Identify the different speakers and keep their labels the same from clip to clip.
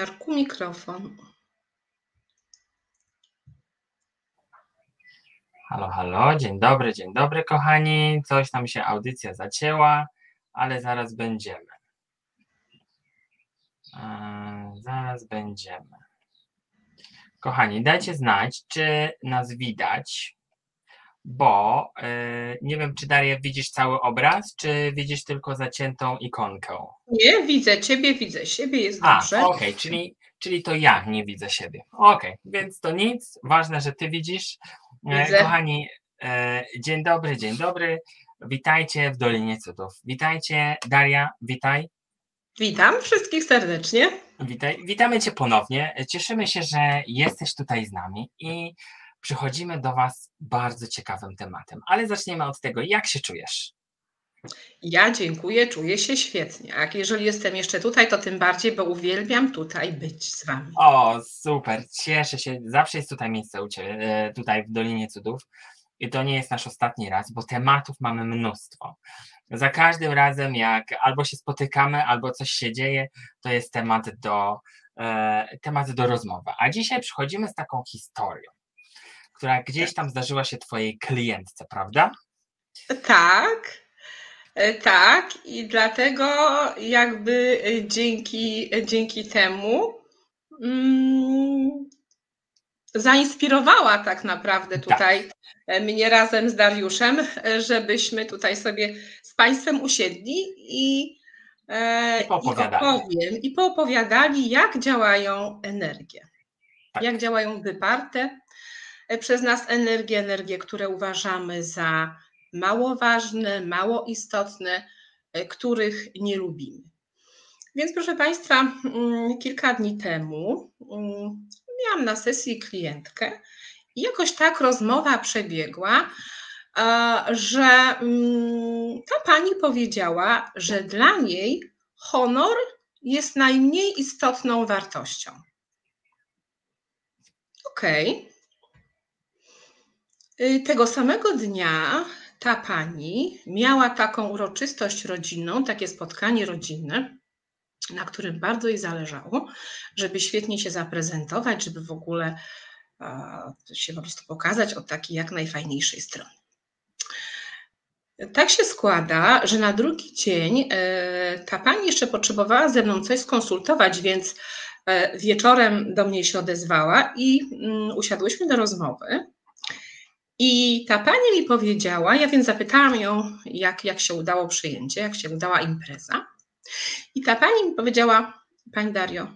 Speaker 1: Darku, mikrofon.
Speaker 2: Halo, halo, dzień dobry, dzień dobry, kochani. Coś tam się audycja zacięła, ale zaraz będziemy. Eee, zaraz będziemy. Kochani, dajcie znać, czy nas widać, bo yy, nie wiem, czy Daria widzisz cały obraz, czy widzisz tylko zaciętą ikonkę.
Speaker 1: Nie, widzę Ciebie, widzę siebie, jest
Speaker 2: A,
Speaker 1: dobrze.
Speaker 2: okej, czyli, czyli to ja nie widzę siebie. Okej, więc to nic, ważne, że ty widzisz. E,
Speaker 1: Widzę.
Speaker 2: Kochani, e, dzień dobry, dzień dobry. Witajcie w Dolinie Cudów. Witajcie, Daria, witaj.
Speaker 1: Witam wszystkich serdecznie.
Speaker 2: Witaj. Witamy Cię ponownie. Cieszymy się, że jesteś tutaj z nami i przychodzimy do Was bardzo ciekawym tematem. Ale zaczniemy od tego, jak się czujesz?
Speaker 1: Ja dziękuję, czuję się świetnie. A jeżeli jestem jeszcze tutaj, to tym bardziej, bo uwielbiam tutaj być z Wami.
Speaker 2: O, super, cieszę się. Zawsze jest tutaj miejsce u Ciebie, e, tutaj w Dolinie Cudów. I to nie jest nasz ostatni raz, bo tematów mamy mnóstwo. Za każdym razem, jak albo się spotykamy, albo coś się dzieje, to jest temat do, e, temat do rozmowy. A dzisiaj przychodzimy z taką historią, która gdzieś tam zdarzyła się Twojej klientce, prawda?
Speaker 1: Tak, e, tak. I dlatego jakby e, dzięki, e, dzięki temu mm, zainspirowała tak naprawdę tutaj e, mnie razem z Dariuszem, żebyśmy tutaj sobie z Państwem usiedli i, e,
Speaker 2: I poopowiadali.
Speaker 1: opowiem, i poopowiadali, jak działają energie.
Speaker 2: Tak.
Speaker 1: Jak działają wyparte przez nas energie, energie, które uważamy za mało ważne, mało istotne, e, których nie lubimy. Więc proszę Państwa, mm, kilka dni temu mm, miałam na sesji klientkę i jakoś tak rozmowa przebiegła, że mm, ta pani powiedziała, że dla niej honor jest najmniej istotną wartością. Okej. Y, Tego samego dnia ta pani miała taką uroczystość rodzinną, takie spotkanie rodzinne, na którym bardzo jej zależało, żeby świetnie się zaprezentować, żeby w ogóle się po prostu pokazać od takiej jak najfajniejszej strony. Tak się składa, że na drugi dzień e, ta pani jeszcze potrzebowała ze mną coś skonsultować, więc e, wieczorem do mnie się odezwała i mm, usiadłyśmy do rozmowy. I ta pani mi powiedziała, ja więc zapytałam ją, jak, jak się udało przyjęcie, jak się udała impreza. I ta pani mi powiedziała, pani Dario,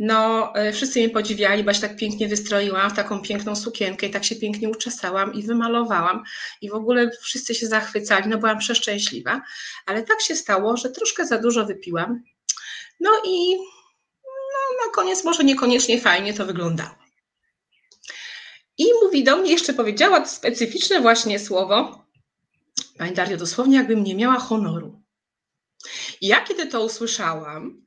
Speaker 1: no e, wszyscy mnie podziwiali, bo się tak pięknie wystroiłam w taką piękną sukienkę i tak się pięknie uczesałam i wymalowałam i w ogóle wszyscy się zachwycali, no byłam przeszczęśliwa, ale tak się stało, że troszkę za dużo wypiłam. No i no, na koniec może niekoniecznie fajnie to wyglądało. I mówi do mnie, jeszcze powiedziała to specyficzne właśnie słowo, Pani Dario, dosłownie jakbym nie miała honoru. I ja kiedy to usłyszałam,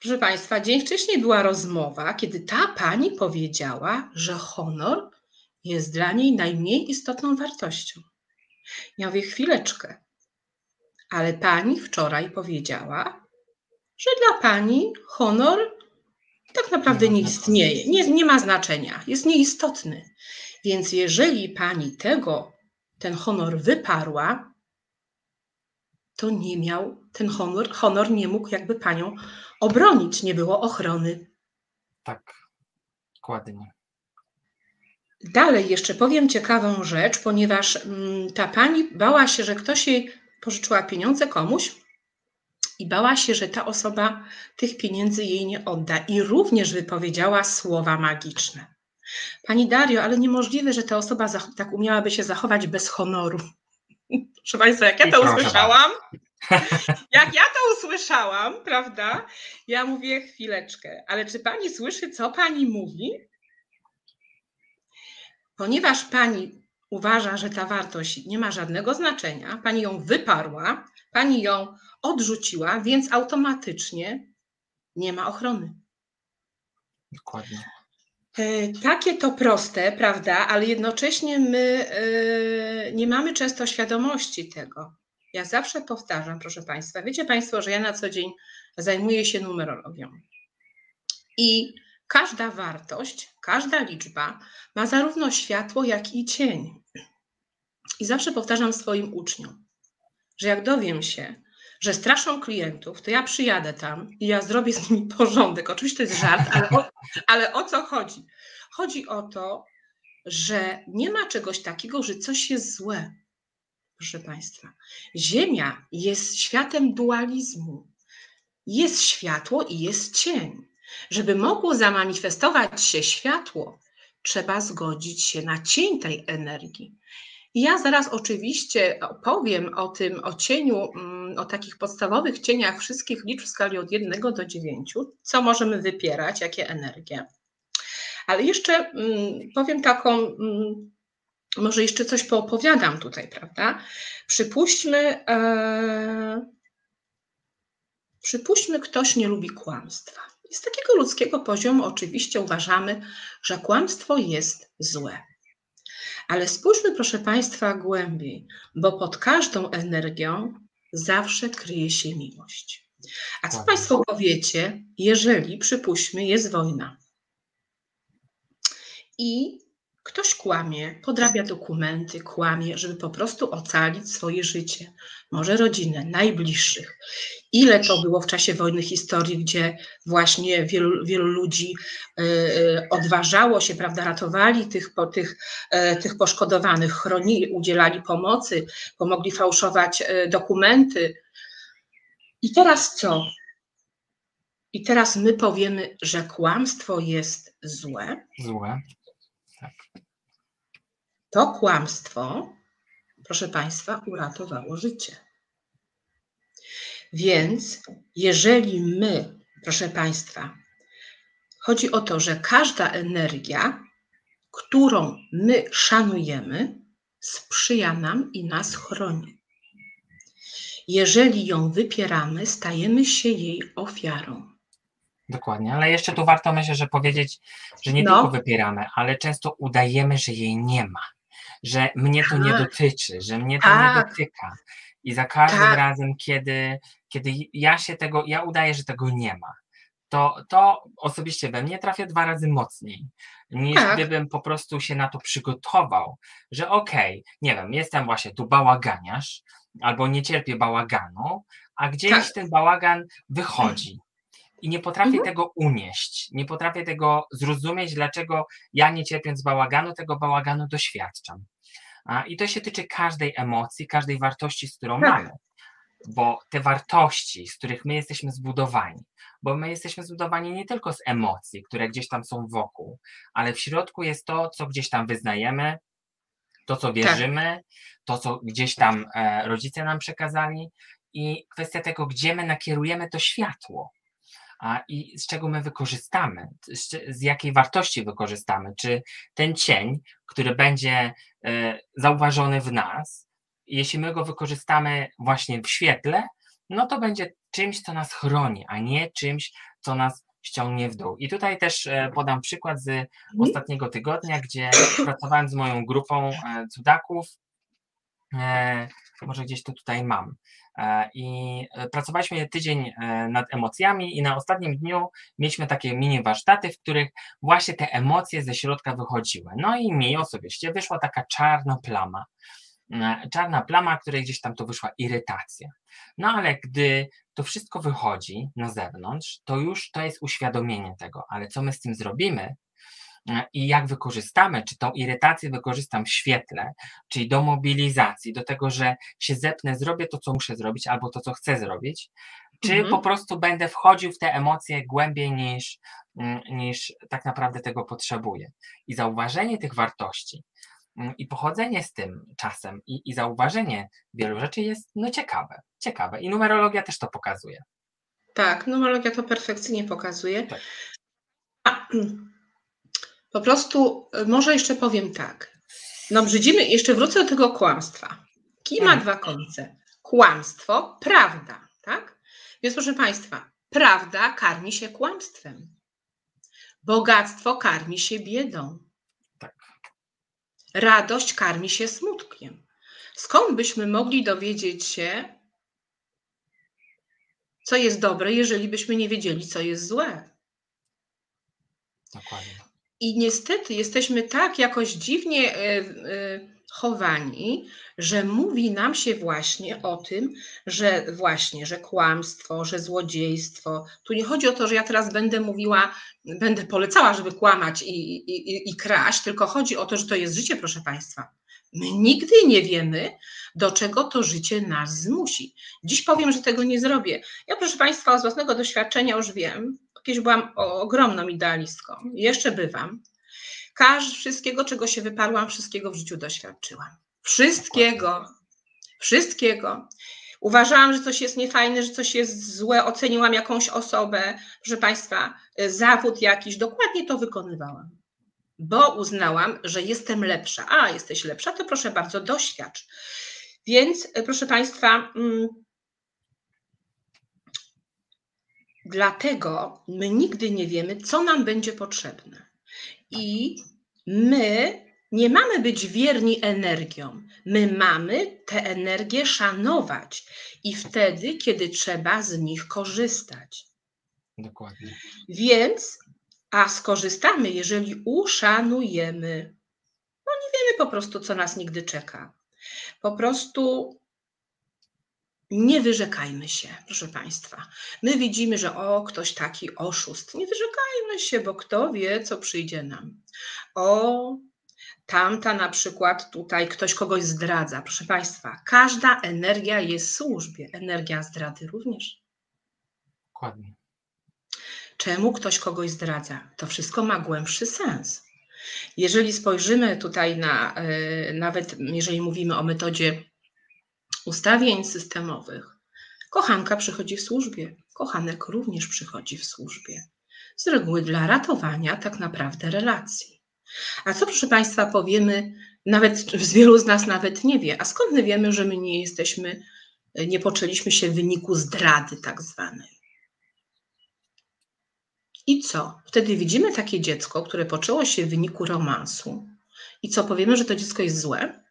Speaker 1: proszę Państwa, dzień wcześniej była rozmowa, kiedy ta pani powiedziała, że honor jest dla niej najmniej istotną wartością. Ja mówię, chwileczkę, ale pani wczoraj powiedziała, że dla pani honor tak naprawdę nie istnieje, nie, nie ma znaczenia, jest nieistotny. Więc jeżeli pani tego, ten honor wyparła, to nie miał, ten honor, honor nie mógł jakby panią obronić, nie było ochrony.
Speaker 2: Tak, dokładnie.
Speaker 1: Dalej jeszcze powiem ciekawą rzecz, ponieważ mm, ta pani bała się, że ktoś jej pożyczyła pieniądze komuś i bała się, że ta osoba tych pieniędzy jej nie odda i również wypowiedziała słowa magiczne. Pani Dario, ale niemożliwe, że ta osoba tak umiałaby się zachować bez honoru. Proszę Państwa, jak ja to usłyszałam, jak ja to usłyszałam, prawda? Ja mówię chwileczkę, ale czy Pani słyszy, co Pani mówi? Ponieważ Pani uważa, że ta wartość nie ma żadnego znaczenia, Pani ją wyparła, Pani ją odrzuciła, więc automatycznie nie ma ochrony.
Speaker 2: Dokładnie.
Speaker 1: E, Takie to proste, prawda, ale jednocześnie my e, nie mamy często świadomości tego. Ja zawsze powtarzam, proszę Państwa, wiecie Państwo, że ja na co dzień zajmuję się numerologią. I każda wartość, każda liczba ma zarówno światło, jak i cień. I zawsze powtarzam swoim uczniom, że jak dowiem się, że straszą klientów, to ja przyjadę tam i ja zrobię z nimi porządek. Oczywiście to jest żart, ale o, ale o co chodzi? Chodzi o to, że nie ma czegoś takiego, że coś jest złe. Proszę Państwa, Ziemia jest światem dualizmu. Jest światło i jest cień. Żeby mogło zamanifestować się światło, trzeba zgodzić się na cień tej energii. I ja zaraz oczywiście powiem o tym, o cieniu, mm, o takich podstawowych cieniach wszystkich liczb w skali od 1 do 9, co możemy wypierać, jakie energie. Ale jeszcze mm, powiem taką, mm, może jeszcze coś poopowiadam tutaj, prawda? Przypuśćmy, e, przypuśćmy, ktoś nie lubi kłamstwa. Z takiego ludzkiego poziomu oczywiście uważamy, że kłamstwo jest złe. Ale spójrzmy, proszę Państwa, głębiej, bo pod każdą energią zawsze kryje się miłość. A co Państwo powiecie, jeżeli, przypuśćmy, jest wojna? I ktoś kłamie, podrabia dokumenty, kłamie, żeby po prostu ocalić swoje życie, może rodzinę, najbliższych. Ile to było w czasie wojny historii, gdzie właśnie wielu, wielu ludzi y, y, odważało się, prawda, ratowali tych, po, tych, y, tych poszkodowanych, chronili, udzielali pomocy, pomogli fałszować dokumenty. I teraz co? I teraz my powiemy, że kłamstwo jest złe.
Speaker 2: Złe. Tak.
Speaker 1: To kłamstwo, proszę Państwa, uratowało życie. Więc jeżeli my, proszę Państwa, chodzi o to, że każda energia, którą my szanujemy, sprzyja nam i nas chroni. Jeżeli ją wypieramy, stajemy się jej ofiarą.
Speaker 2: Dokładnie, ale jeszcze tu warto myślę, że powiedzieć, że nie no. tylko wypieramy, ale często udajemy, że jej nie ma, że mnie to nie tak. dotyczy, że mnie to tak. nie dotyka. I za każdym tak. razem, kiedy, kiedy ja się tego, ja udaję, że tego nie ma, to, to osobiście we mnie trafia dwa razy mocniej, niż tak. gdybym po prostu się na to przygotował, że okej, okay, nie wiem, jestem właśnie tu bałaganiarz, albo nie cierpię bałaganu, a gdzieś tak. ten bałagan wychodzi i nie potrafię mhm. tego unieść, nie potrafię tego zrozumieć, dlaczego ja nie cierpiąc bałaganu, tego bałaganu doświadczam. I to się tyczy każdej emocji, każdej wartości, z którą tak. mamy. Bo te wartości, z których my jesteśmy zbudowani, bo my jesteśmy zbudowani nie tylko z emocji, które gdzieś tam są wokół, ale w środku jest to, co gdzieś tam wyznajemy, to, co tak. wierzymy, tak. to, co gdzieś tam e, rodzice nam przekazali i kwestia tego, gdzie my nakierujemy to światło i z czego my wykorzystamy, z, jakiej wartości wykorzystamy. Czy ten cień, który będzie e, zauważony w nas, jeśli my go wykorzystamy właśnie w świetle, no to będzie czymś, co nas chroni, a nie czymś, co nas ściągnie w dół. I tutaj też e, podam przykład z mhm. ostatniego tygodnia, gdzie pracowałem z moją grupą e, cudaków. E, może gdzieś to tutaj mam. E, I e, pracowaliśmy tydzień nad emocjami, i na ostatnim dniu mieliśmy takie mini warsztaty, w których właśnie te emocje ze środka wychodziły. No i mi osobiście wyszła taka czarna plama. Czarna plama, której gdzieś tam to wyszła irytacja. No ale gdy to wszystko wychodzi na zewnątrz, to już to jest uświadomienie tego, ale co my z tym zrobimy, i jak wykorzystamy, czy tą irytację wykorzystam w świetle, czyli do mobilizacji, do tego, że się zepnę, zrobię to, co muszę zrobić, albo to, co chcę zrobić, czy mhm. po prostu będę wchodził w te emocje głębiej niż, mm, niż tak naprawdę tego potrzebuję. I zauważenie tych wartości mm, i pochodzenie z tym czasem i, i zauważenie wielu rzeczy jest no ciekawe, ciekawe. I numerologia też to pokazuje.
Speaker 1: Tak, numerologia to perfekcyjnie pokazuje. Tak. A, po prostu, e, może jeszcze powiem tak. No brzydzimy, jeszcze wrócę do tego kłamstwa. Kij ma mhm. dwa końce. Kłamstwo, prawda, tak? Więc proszę Państwa, prawda karmi się kłamstwem. Bogactwo karmi się biedą. Tak. Radość karmi się smutkiem. Skąd byśmy mogli dowiedzieć się, co jest dobre, jeżeli byśmy nie wiedzieli, co jest złe?
Speaker 2: Dokładnie.
Speaker 1: I niestety jesteśmy tak jakoś dziwnie chowani, że mówi nam się właśnie o tym, że właśnie, że kłamstwo, że złodziejstwo. Tu nie chodzi o to, że ja teraz będę mówiła, będę polecała, żeby kłamać i, i, i kraść, tylko chodzi o to, że to jest życie, proszę Państwa. My nigdy nie wiemy, do czego to życie nas zmusi. Dziś powiem, że tego nie zrobię. Ja, proszę Państwa, z własnego doświadczenia już wiem, kiedyś byłam ogromną idealistką, jeszcze bywam. Każ wszystkiego, czego się wyparłam, wszystkiego w życiu doświadczyłam. Wszystkiego. Wszystkiego. Uważałam, że coś jest niefajne, że coś jest złe, oceniłam jakąś osobę, proszę Państwa, zawód jakiś, dokładnie to wykonywałam, bo uznałam, że jestem lepsza. A, jesteś lepsza, to proszę bardzo, doświadcz. Więc, proszę Państwa, mm, dlatego my nigdy nie wiemy, co nam będzie potrzebne. I my nie mamy być wierni energiom. My mamy tę energię szanować i wtedy, kiedy trzeba z nich korzystać.
Speaker 2: Dokładnie.
Speaker 1: Więc, a skorzystamy, jeżeli uszanujemy. No nie wiemy po prostu, co nas nigdy czeka. Po prostu nie wyrzekajmy się, proszę Państwa. My widzimy, że o, ktoś taki oszust. Nie wyrzekajmy się, bo kto wie, co przyjdzie nam. O, tamta na przykład tutaj ktoś kogoś zdradza. Proszę Państwa, każda energia jest w służbie. Energia zdrady również.
Speaker 2: Dokładnie.
Speaker 1: Czemu ktoś kogoś zdradza? To wszystko ma głębszy sens. Jeżeli spojrzymy tutaj na, e, nawet jeżeli mówimy o metodzie ustawień systemowych, kochanka przychodzi w służbie, kochanek również przychodzi w służbie. Z reguły dla ratowania tak naprawdę relacji. A co proszę Państwa powiemy, nawet z wielu z nas nawet nie wie, a skąd my wiemy, że my nie jesteśmy, nie poczęliśmy się w wyniku zdrady tak zwanej? I co? Wtedy widzimy takie dziecko, które poczęło się w wyniku romansu. I co powiemy, że to dziecko jest złe?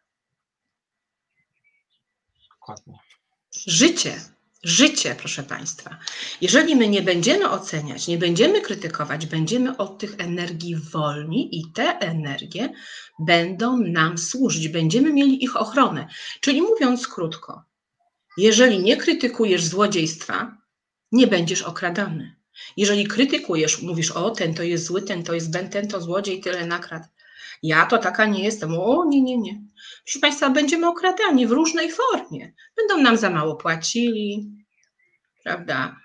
Speaker 2: Dokładnie.
Speaker 1: Życie, życie, proszę Państwa. Jeżeli my nie będziemy oceniać, nie będziemy krytykować, będziemy od tych energii wolni i te energie będą nam służyć, będziemy mieli ich ochronę. Czyli mówiąc krótko, jeżeli nie krytykujesz złodziejstwa, nie będziesz okradany. Jeżeli krytykujesz, mówisz, o ten to jest zły, ten to jest ben, ten to złodziej, tyle nakradł. Ja to taka nie jestem. O nie, nie, nie. Proszę Państwa, będziemy okradani w różnej formie. Będą nam za mało płacili, prawda?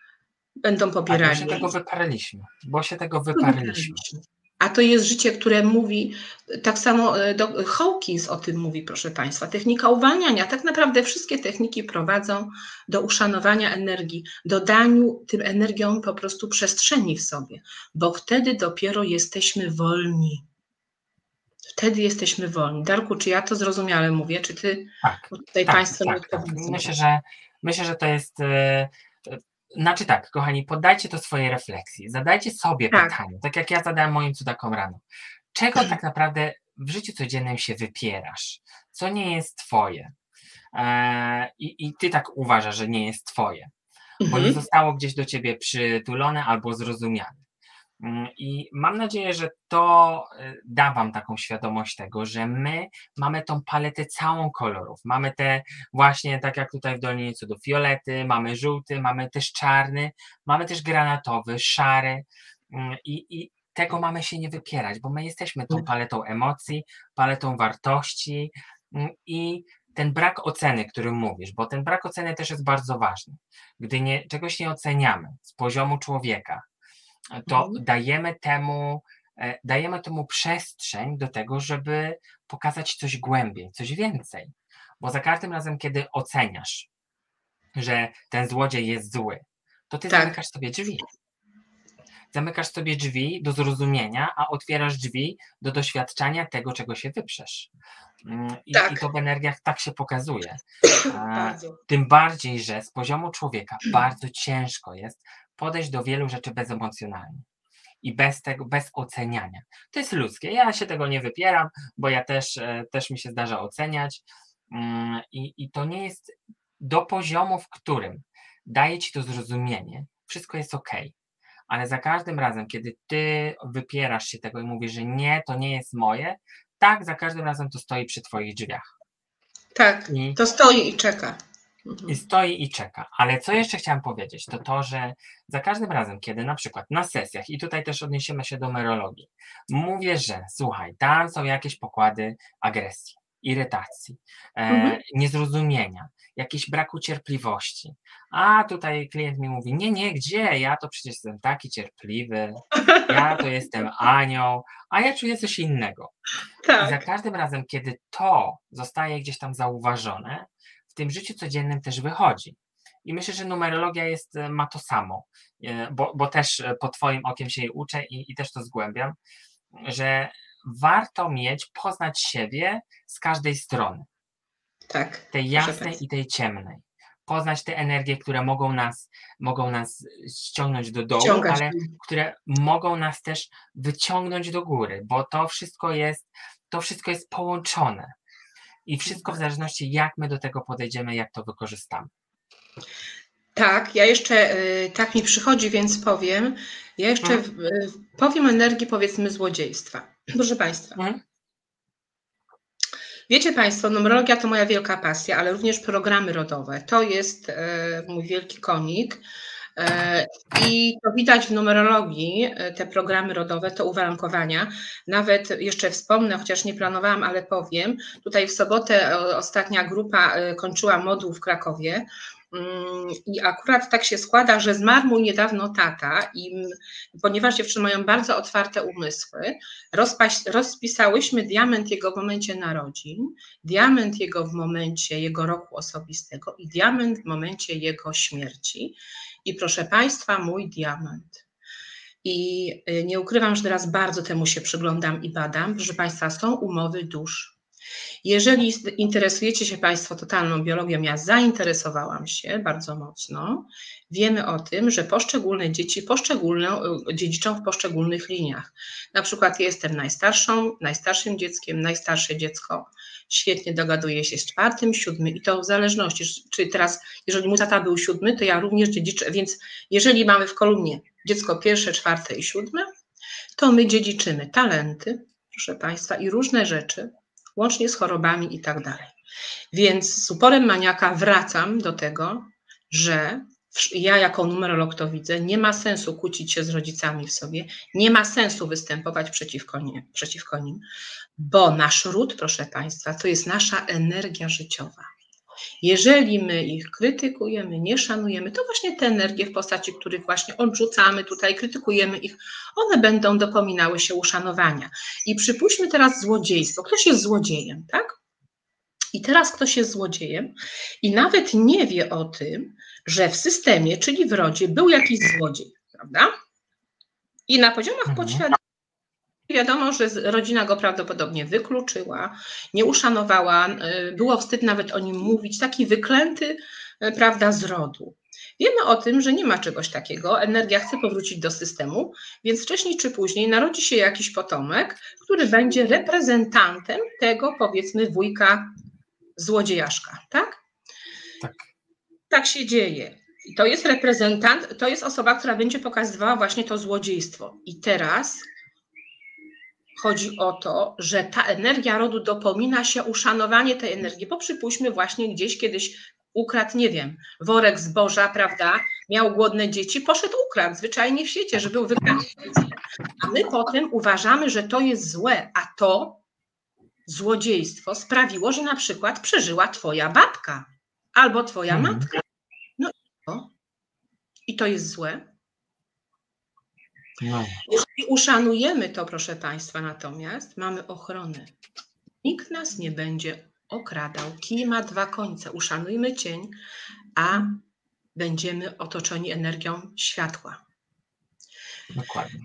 Speaker 1: Będą pobierali.
Speaker 2: A bo się tego wyparliśmy. Bo się tego wyparliśmy.
Speaker 1: A to jest życie, które mówi, tak samo e, Hawkins o tym mówi, proszę Państwa. Technika uwalniania. Tak naprawdę wszystkie techniki prowadzą do uszanowania energii, dodaniu tym energiom po prostu przestrzeni w sobie, bo wtedy dopiero jesteśmy wolni. Wtedy jesteśmy wolni. Darku, czy ja to zrozumiale mówię, czy ty
Speaker 2: tak, tutaj tak, Państwo tak, tak. Myślę, że myślę, że to jest. E, znaczy tak, kochani, poddajcie to swojej refleksji. Zadajcie sobie tak. pytanie, tak jak ja zadałem moim cudakom rano. Czego tak naprawdę w życiu codziennym się wypierasz? Co nie jest twoje? E, i, I ty tak uważasz, że nie jest twoje, bo nie mhm. zostało gdzieś do ciebie przytulone albo zrozumiane. Mm, I mam nadzieję, że to y, da Wam taką świadomość tego, że my mamy tą paletę całą kolorów. Mamy te właśnie, tak jak tutaj w Dolinie Cudów, fiolety, mamy żółty, mamy też czarny, mamy też granatowy, szary mm, i, i tego mamy się nie wypierać, bo my jesteśmy tą paletą emocji, paletą wartości mm, i ten brak oceny, który mówisz, bo ten brak oceny też jest bardzo ważny. Gdy nie, czegoś nie oceniamy z poziomu człowieka, to mhm. dajemy temu, e, dajemy temu przestrzeń do tego, żeby pokazać coś głębiej, coś więcej. Bo za każdym razem, kiedy oceniasz, że ten złodziej jest zły, to ty tak. zamykasz sobie drzwi. Zamykasz sobie drzwi do zrozumienia, a otwierasz drzwi do doświadczania tego, czego się wyprzesz. Mm, I, tak. i to w energiach tak się pokazuje. Tym bardziej, że z poziomu człowieka bardzo ciężko jest podejść do wielu rzeczy bezemocjonalnie i bez tego, bez oceniania. To jest ludzkie. Ja się tego nie wypieram, bo ja też, e, też mi się zdarza oceniać. Mm, I, I to nie jest do poziomu, w którym daje ci to zrozumienie, wszystko jest ok, ale za każdym razem, kiedy ty wypierasz się tego i mówisz, że nie, to nie jest moje, tak, za każdym razem to stoi przy twoich drzwiach.
Speaker 1: Tak, I, to stoi i czeka.
Speaker 2: I stoi i czeka. Ale co jeszcze chciałam powiedzieć, to to, że za każdym razem, kiedy na przykład na sesjach, i tutaj też odniesiemy się do merologii, mówię, że słuchaj, tam są jakieś pokłady agresji, irytacji, e, mhm. niezrozumienia, jakiś braku cierpliwości. A tutaj klient mi mówi: Nie, nie, gdzie? Ja to przecież jestem taki cierpliwy, ja to jestem anioł, a ja czuję coś innego. Tak. I za każdym razem, kiedy to zostaje gdzieś tam zauważone, tym życiu codziennym też wychodzi. I myślę, że numerologia jest, e, ma to samo, e, bo, bo też e, pod Twoim okiem się jej uczę i, i też to zgłębiam, że warto mieć, poznać siebie z każdej strony.
Speaker 1: Tak.
Speaker 2: Tej jasnej i tej ciemnej. Poznać te energie, które mogą nas, mogą nas ściągnąć do dołu, Ściągać. ale które mogą nas też wyciągnąć do góry, bo to wszystko jest, to wszystko jest połączone. I wszystko w zależności, jak my do tego podejdziemy, jak to wykorzystamy.
Speaker 1: Tak, ja jeszcze y, tak mi przychodzi, więc powiem. Ja jeszcze hmm. powiem energii, powiedzmy, złodziejstwa. Proszę Państwa. Hmm. Wiecie Państwo, numerologia to moja wielka pasja, ale również programy rodowe. To jest e, mój wielki konik. E, I to widać w numerologii, e, te programy rodowe, to uwarunkowania. Nawet jeszcze wspomnę, chociaż nie planowałam, ale powiem. Tutaj w sobotę ostatnia grupa kończyła moduł w Krakowie. Mm, I akurat tak się składa, że zmarł mój niedawno tata i ponieważ dziewczyny mają bardzo otwarte umysły, rozpisałyśmy diament jego w momencie narodzin, diament jego w momencie jego roku osobistego i diament w momencie jego śmierci. I proszę Państwa, mój diament. I y, nie ukrywam, że teraz bardzo temu się przyglądam i badam. Proszę Państwa, są umowy dusz jeżeli interesujecie się Państwo totalną biologią, ja zainteresowałam się bardzo mocno. Wiemy o tym, że poszczególne dzieci poszczególne, y, dziedziczą w poszczególnych liniach. Na przykład jestem najstarszą, najstarszym dzieckiem, najstarsze dziecko świetnie dogaduje się z czwartym, siódmym i to w zależności, czy teraz, jeżeli mój tata był siódmy, to ja również dziedziczę, więc jeżeli mamy w kolumnie dziecko pierwsze, czwarte i siódme, to my dziedziczymy talenty, proszę Państwa, i różne rzeczy, łącznie z chorobami i tak dalej. Więc z uporem maniaka wracam do tego, że ja jako numerolog to widzę, nie ma sensu kłócić się z rodzicami w sobie, nie ma sensu występować przeciwko, nie, przeciwko nim, bo nasz ród, proszę Państwa, to jest nasza energia życiowa. Jeżeli my ich krytykujemy, nie szanujemy, to właśnie te energie w postaci, których właśnie odrzucamy tutaj, krytykujemy ich, one będą dopominały się uszanowania. I przypuśćmy teraz złodziejstwo. Ktoś jest złodziejem, tak? I teraz ktoś jest złodziejem i nawet nie wie o tym, że w systemie, czyli w rodzie, był jakiś złodziej, prawda? I na poziomach mhm. podświadomych Wiadomo, że rodzina go prawdopodobnie wykluczyła, nie uszanowała, y, było wstyd nawet o nim mówić, taki wyklęty, y, prawda, z rodu. Wiemy o tym, że nie ma czegoś takiego, energia chce powrócić do systemu, więc wcześniej czy później narodzi się jakiś potomek, który będzie reprezentantem tego, powiedzmy, wujka złodziejaszka, tak?
Speaker 2: Tak.
Speaker 1: Tak się dzieje. To jest reprezentant, to jest osoba, która będzie pokazywała właśnie to złodziejstwo. I teraz chodzi o to, że ta energia rodu dopomina się uszanowanie tej energii, bo przypuśćmy właśnie gdzieś kiedyś ukradł, nie wiem, worek zboża, prawda, miał głodne dzieci, poszedł ukradł, zwyczajnie w świecie, że był wykradł. A my potem uważamy, że to jest złe, a to złodziejstwo sprawiło, że na przykład przeżyła twoja babka albo twoja mhm. matka. No i to, i to jest złe. No. Jeżeli uszanujemy to, proszę Państwa, natomiast mamy ochronę. Nikt nas nie będzie okradał. Kij ma dwa końce. Uszanujmy cień, a będziemy otoczeni energią światła.
Speaker 2: Dokładnie.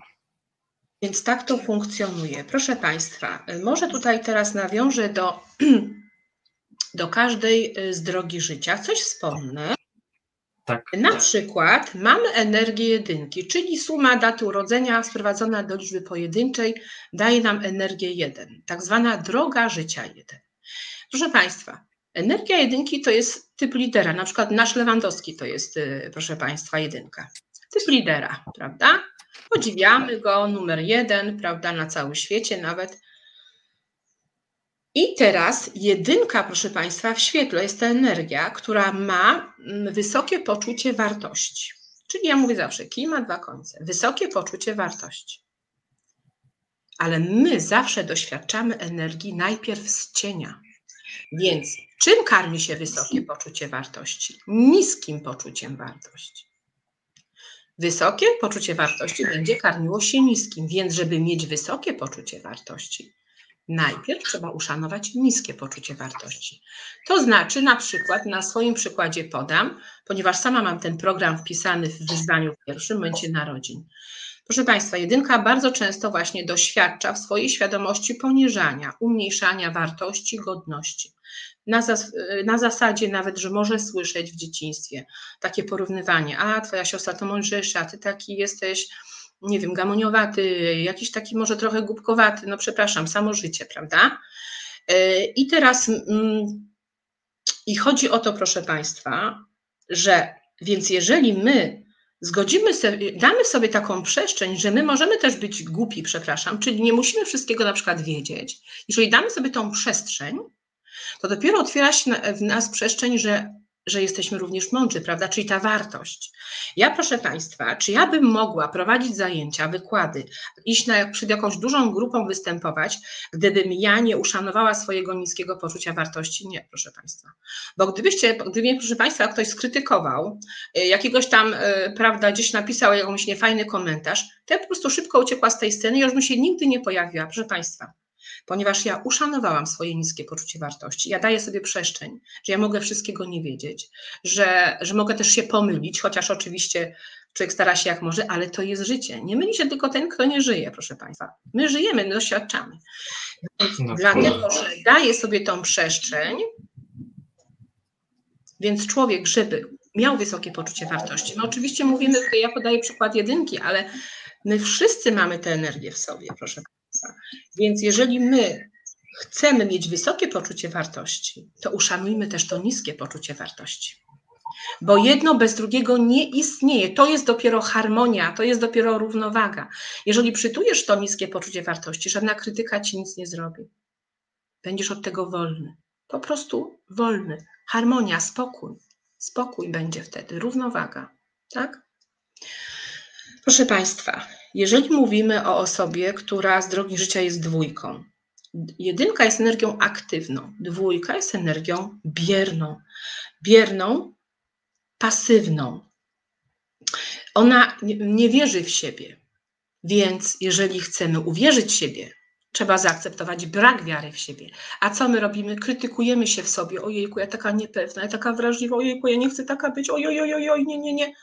Speaker 1: Więc tak to funkcjonuje. Proszę Państwa, może tutaj teraz nawiążę do, do każdej z drogi życia. Coś wspomnę. Tak. Na przykład mamy energię jedynki, czyli suma daty urodzenia sprowadzona do liczby pojedynczej daje nam energię 1, tak zwana droga życia 1. Proszę Państwa, energia jedynki to jest typ lidera, na przykład nasz Lewandowski to jest, y, proszę Państwa, jedynka. Typ lidera, prawda? Podziwiamy go, numer jeden, prawda, na całym świecie nawet. I teraz jedynka, proszę Państwa, w świetle jest ta energia, która ma mm, wysokie poczucie wartości. Czyli ja mówię zawsze, kij ma dwa końce. Wysokie poczucie wartości. Ale my zawsze doświadczamy energii najpierw z cienia. Więc czym karmi się wysokie poczucie wartości? Niskim poczuciem wartości. Wysokie poczucie wartości będzie karmiło się niskim, więc żeby mieć wysokie poczucie wartości, najpierw trzeba uszanować niskie poczucie wartości. To znaczy, na przykład, na swoim przykładzie podam, ponieważ sama mam ten program wpisany w wyzwaniu w pierwszym momencie narodzin. Proszę Państwa, jedynka bardzo często właśnie doświadcza w swojej świadomości poniżania, umniejszania wartości, godności. Na, zas na, zasadzie nawet, że może słyszeć w dzieciństwie takie porównywanie, a twoja siostra to mądrzejsza, ty taki jesteś, nie wiem, gamoniowaty, jakiś taki może trochę głupkowaty, no przepraszam, samo życie, prawda? E, I teraz mm, i chodzi o to, proszę Państwa, że więc jeżeli my zgodzimy sobie, damy sobie taką przestrzeń, że my możemy też być głupi, przepraszam, czyli nie musimy wszystkiego na przykład wiedzieć. Jeżeli damy sobie tą przestrzeń, to dopiero otwiera się w nas przestrzeń, że że jesteśmy również mądrzy, prawda? Czyli ta wartość. Ja, proszę Państwa, czy ja bym mogła prowadzić zajęcia, wykłady, iść na, przed jakąś dużą grupą występować, gdybym ja nie uszanowała swojego niskiego poczucia wartości? Nie, proszę Państwa. Bo gdybyście, gdyby mnie, proszę Państwa, ktoś skrytykował, y, jakiegoś tam, y, prawda, gdzieś napisał jakąś niefajny komentarz, to ja po prostu szybko uciekła z tej sceny i już bym się nigdy nie pojawiła, proszę Państwa ponieważ ja uszanowałam swoje niskie poczucie wartości. Ja daję sobie przestrzeń, że ja mogę wszystkiego nie wiedzieć, że, że mogę też się pomylić, chociaż oczywiście człowiek stara się jak może, ale to jest życie. Nie myli się tylko ten, kto nie żyje, proszę Państwa. My żyjemy, my doświadczamy. No, dlatego, że daje sobie tą przestrzeń, więc człowiek, żeby miał wysokie poczucie wartości. No oczywiście mówimy, ja podaję przykład jedynki, ale my wszyscy mamy tę energię w sobie, proszę więc jeżeli my chcemy mieć wysokie poczucie wartości, to uszanujmy też to niskie poczucie wartości. Bo jedno bez drugiego nie istnieje. To jest dopiero harmonia, to jest dopiero równowaga. Jeżeli przytujesz to niskie poczucie wartości, żadna krytyka ci nic nie zrobi. Będziesz od tego wolny. Po prostu wolny. Harmonia, spokój. Spokój będzie wtedy, równowaga. Tak? Proszę Państwa, jeżeli mówimy o osobie, która z drogi życia jest dwójką, jedynka jest energią aktywną, dwójka jest energią bierną. Bierną, pasywną. Ona nie wierzy w siebie. Więc jeżeli chcemy uwierzyć w siebie, trzeba zaakceptować brak wiary w siebie. A co my robimy? Krytykujemy się w sobie. Ojejku, ja taka niepewna, ja taka wrażliwa, ojejku, ja nie chcę taka być, ojoj, ojoj, oj, nie, nie, nie.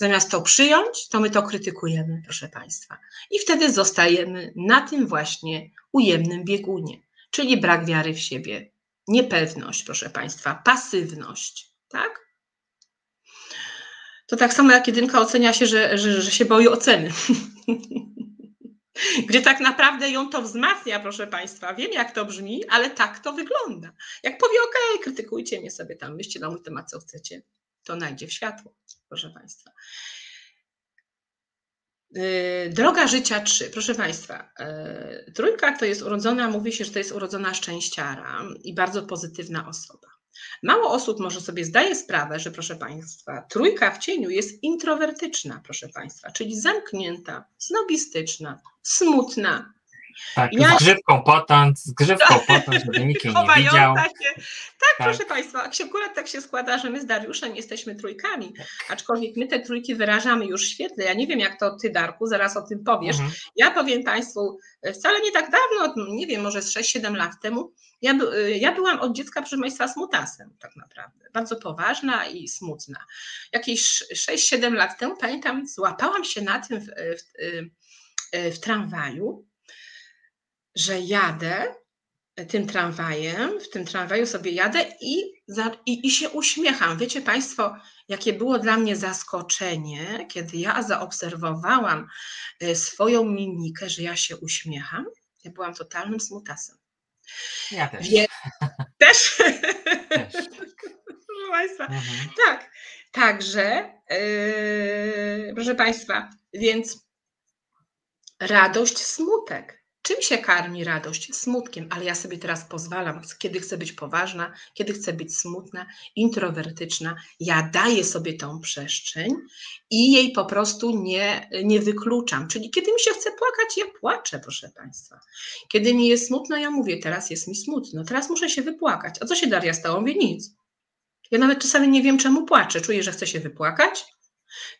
Speaker 1: Zamiast to przyjąć, to my to krytykujemy, proszę Państwa. I wtedy zostajemy na tym właśnie ujemnym biegunie, czyli brak wiary w siebie, niepewność, proszę Państwa, pasywność, tak? To tak samo jak jedynka ocenia się, że, że, że się boi oceny. Gdzie tak naprawdę ją to wzmacnia, proszę Państwa. Wiem, jak to brzmi, ale tak to wygląda. Jak powie, ok, krytykujcie mnie sobie tam, myślcie na mój temat, co chcecie, to najdzie w światło proszę Państwa. Y, droga życia 3. Proszę Państwa, y, trójka to jest urodzona, mówi się, że to jest urodzona szczęściara i bardzo pozytywna osoba. Mało osób może sobie zdaje sprawę, że proszę Państwa, trójka w cieniu jest introwertyczna, proszę Państwa, czyli zamknięta, snobistyczna, smutna,
Speaker 2: tak, ja... z grzywką potąd, z grzywką potąd, żeby nikt jej nie widział. Tak,
Speaker 1: tak, proszę Państwa, akurat tak się składa, że my z Dariuszem jesteśmy trójkami, aczkolwiek my te trójki wyrażamy już świetnie. Ja nie wiem, jak to Ty, Darku, zaraz o tym powiesz. Mhm. Ja powiem Państwu, wcale nie tak dawno, nie wiem, może z 6-7 lat temu, ja, ja byłam od dziecka, proszę Państwa, smutasem tak naprawdę. Bardzo poważna i smutna. Jakieś 6-7 lat temu, pamiętam, złapałam się na tym w, w, w tramwaju, że jadę tym tramwajem, w tym tramwaju sobie jadę i, i, i się uśmiecham. Wiecie Państwo, jakie było dla mnie zaskoczenie, kiedy ja zaobserwowałam e, swoją mimikę, że ja się uśmiecham. Ja byłam totalnym smutasem.
Speaker 2: Ja też. Wie,
Speaker 1: też? też. proszę Państwa, mhm. tak. Także, yy, proszę Państwa, więc radość, smutek. Czym się karmi radość? Smutkiem, ale ja sobie teraz pozwalam, kiedy chcę być poważna, kiedy chcę być smutna, introwertyczna. Ja daję sobie tą przestrzeń i jej po prostu nie, nie wykluczam. Czyli kiedy mi się chce płakać, ja płaczę, proszę Państwa. Kiedy mi jest smutno, ja mówię, teraz jest mi smutno, teraz muszę się wypłakać. A co się Daria stało? Mówię, nic. Ja nawet czasami nie wiem, czemu płaczę. Czuję, że chcę się wypłakać.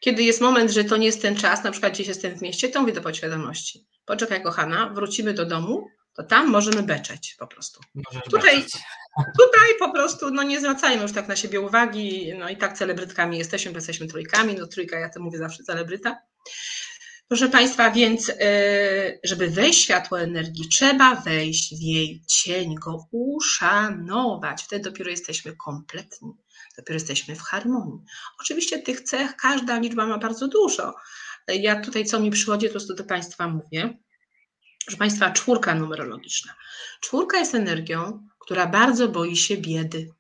Speaker 1: Kiedy jest moment, że to nie jest ten czas, na przykład gdzieś jestem w mieście, to mówię do podświadomości poczekaj kochana, wrócimy do domu, to tam możemy beczeć po prostu. tutaj, tutaj po prostu no nie zwracajmy już tak na siebie uwagi, no i tak celebrytkami jesteśmy, bo jesteśmy trójkami, no trójka, ja to mówię zawsze celebryta. Proszę Państwa, więc y, żeby wejść w światło energii, trzeba wejść w jej cień, go uszanować. Wtedy dopiero jesteśmy kompletni, dopiero jesteśmy w harmonii. Oczywiście tych cech każda liczba ma bardzo dużo, ja tutaj, co mi przychodzi, to prostu do Państwa mówię. Proszę Państwa, czwórka numerologiczna. Czwórka jest energią, która bardzo boi się biedy.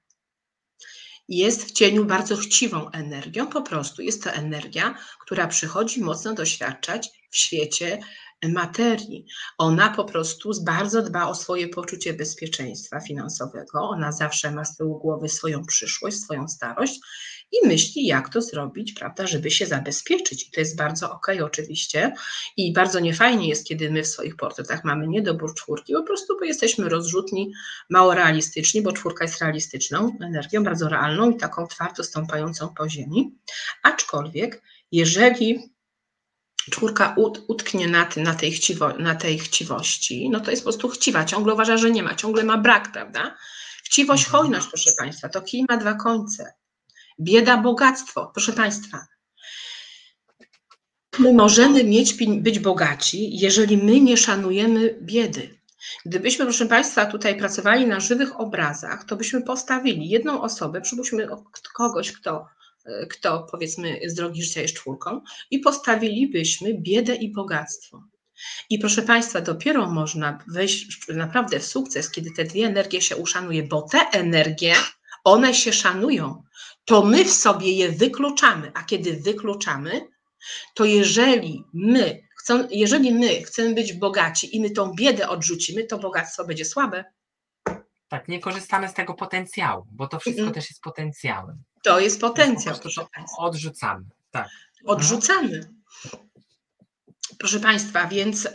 Speaker 1: Jest w cieniu bardzo chciwą energią, po prostu jest to energia, która przychodzi mocno doświadczać w świecie materii. Ona po prostu bardzo dba o swoje poczucie bezpieczeństwa finansowego. Ona zawsze ma z tyłu głowy swoją przyszłość, swoją starość i myśli, jak to zrobić, prawda, żeby się zabezpieczyć. I to jest bardzo ok, oczywiście. I bardzo niefajnie jest, kiedy my w swoich portretach mamy niedobór czwórki, po prostu bo jesteśmy rozrzutni, mało realistyczni, bo czwórka jest realistyczną energią, bardzo realną i taką twardo stąpającą po ziemi. Aczkolwiek, jeżeli czwórka ut, utknie na, ty, na, tej chciwo, na tej chciwości, no to jest po prostu chciwa, ciągle uważa, że nie ma, ciągle ma brak, prawda? Chciwość, mhm. hojność, proszę Państwa, to kij ma dwa końce. Bieda, bogactwo. Proszę Państwa, my możemy mieć, być bogaci, jeżeli my nie szanujemy biedy. Gdybyśmy, proszę Państwa, tutaj pracowali na żywych obrazach, to byśmy postawili jedną osobę, przypuśćmy kogoś, kto, kto powiedzmy z drogi życia jest czwórką, i postawilibyśmy biedę i bogactwo. I proszę Państwa, dopiero można wejść naprawdę w sukces, kiedy te dwie energie się uszanuje, bo te energie, one się szanują to my w sobie je wykluczamy, a kiedy wykluczamy, to jeżeli my, chcą, jeżeli my chcemy być bogaci i my tą biedę odrzucimy, to bogactwo będzie słabe.
Speaker 2: Tak, nie korzystamy z tego potencjału, bo to wszystko mm. też jest potencjałem.
Speaker 1: To jest potencjał, proszę Państwa.
Speaker 2: Odrzucamy, tak.
Speaker 1: Odrzucamy. Proszę Państwa, więc yy,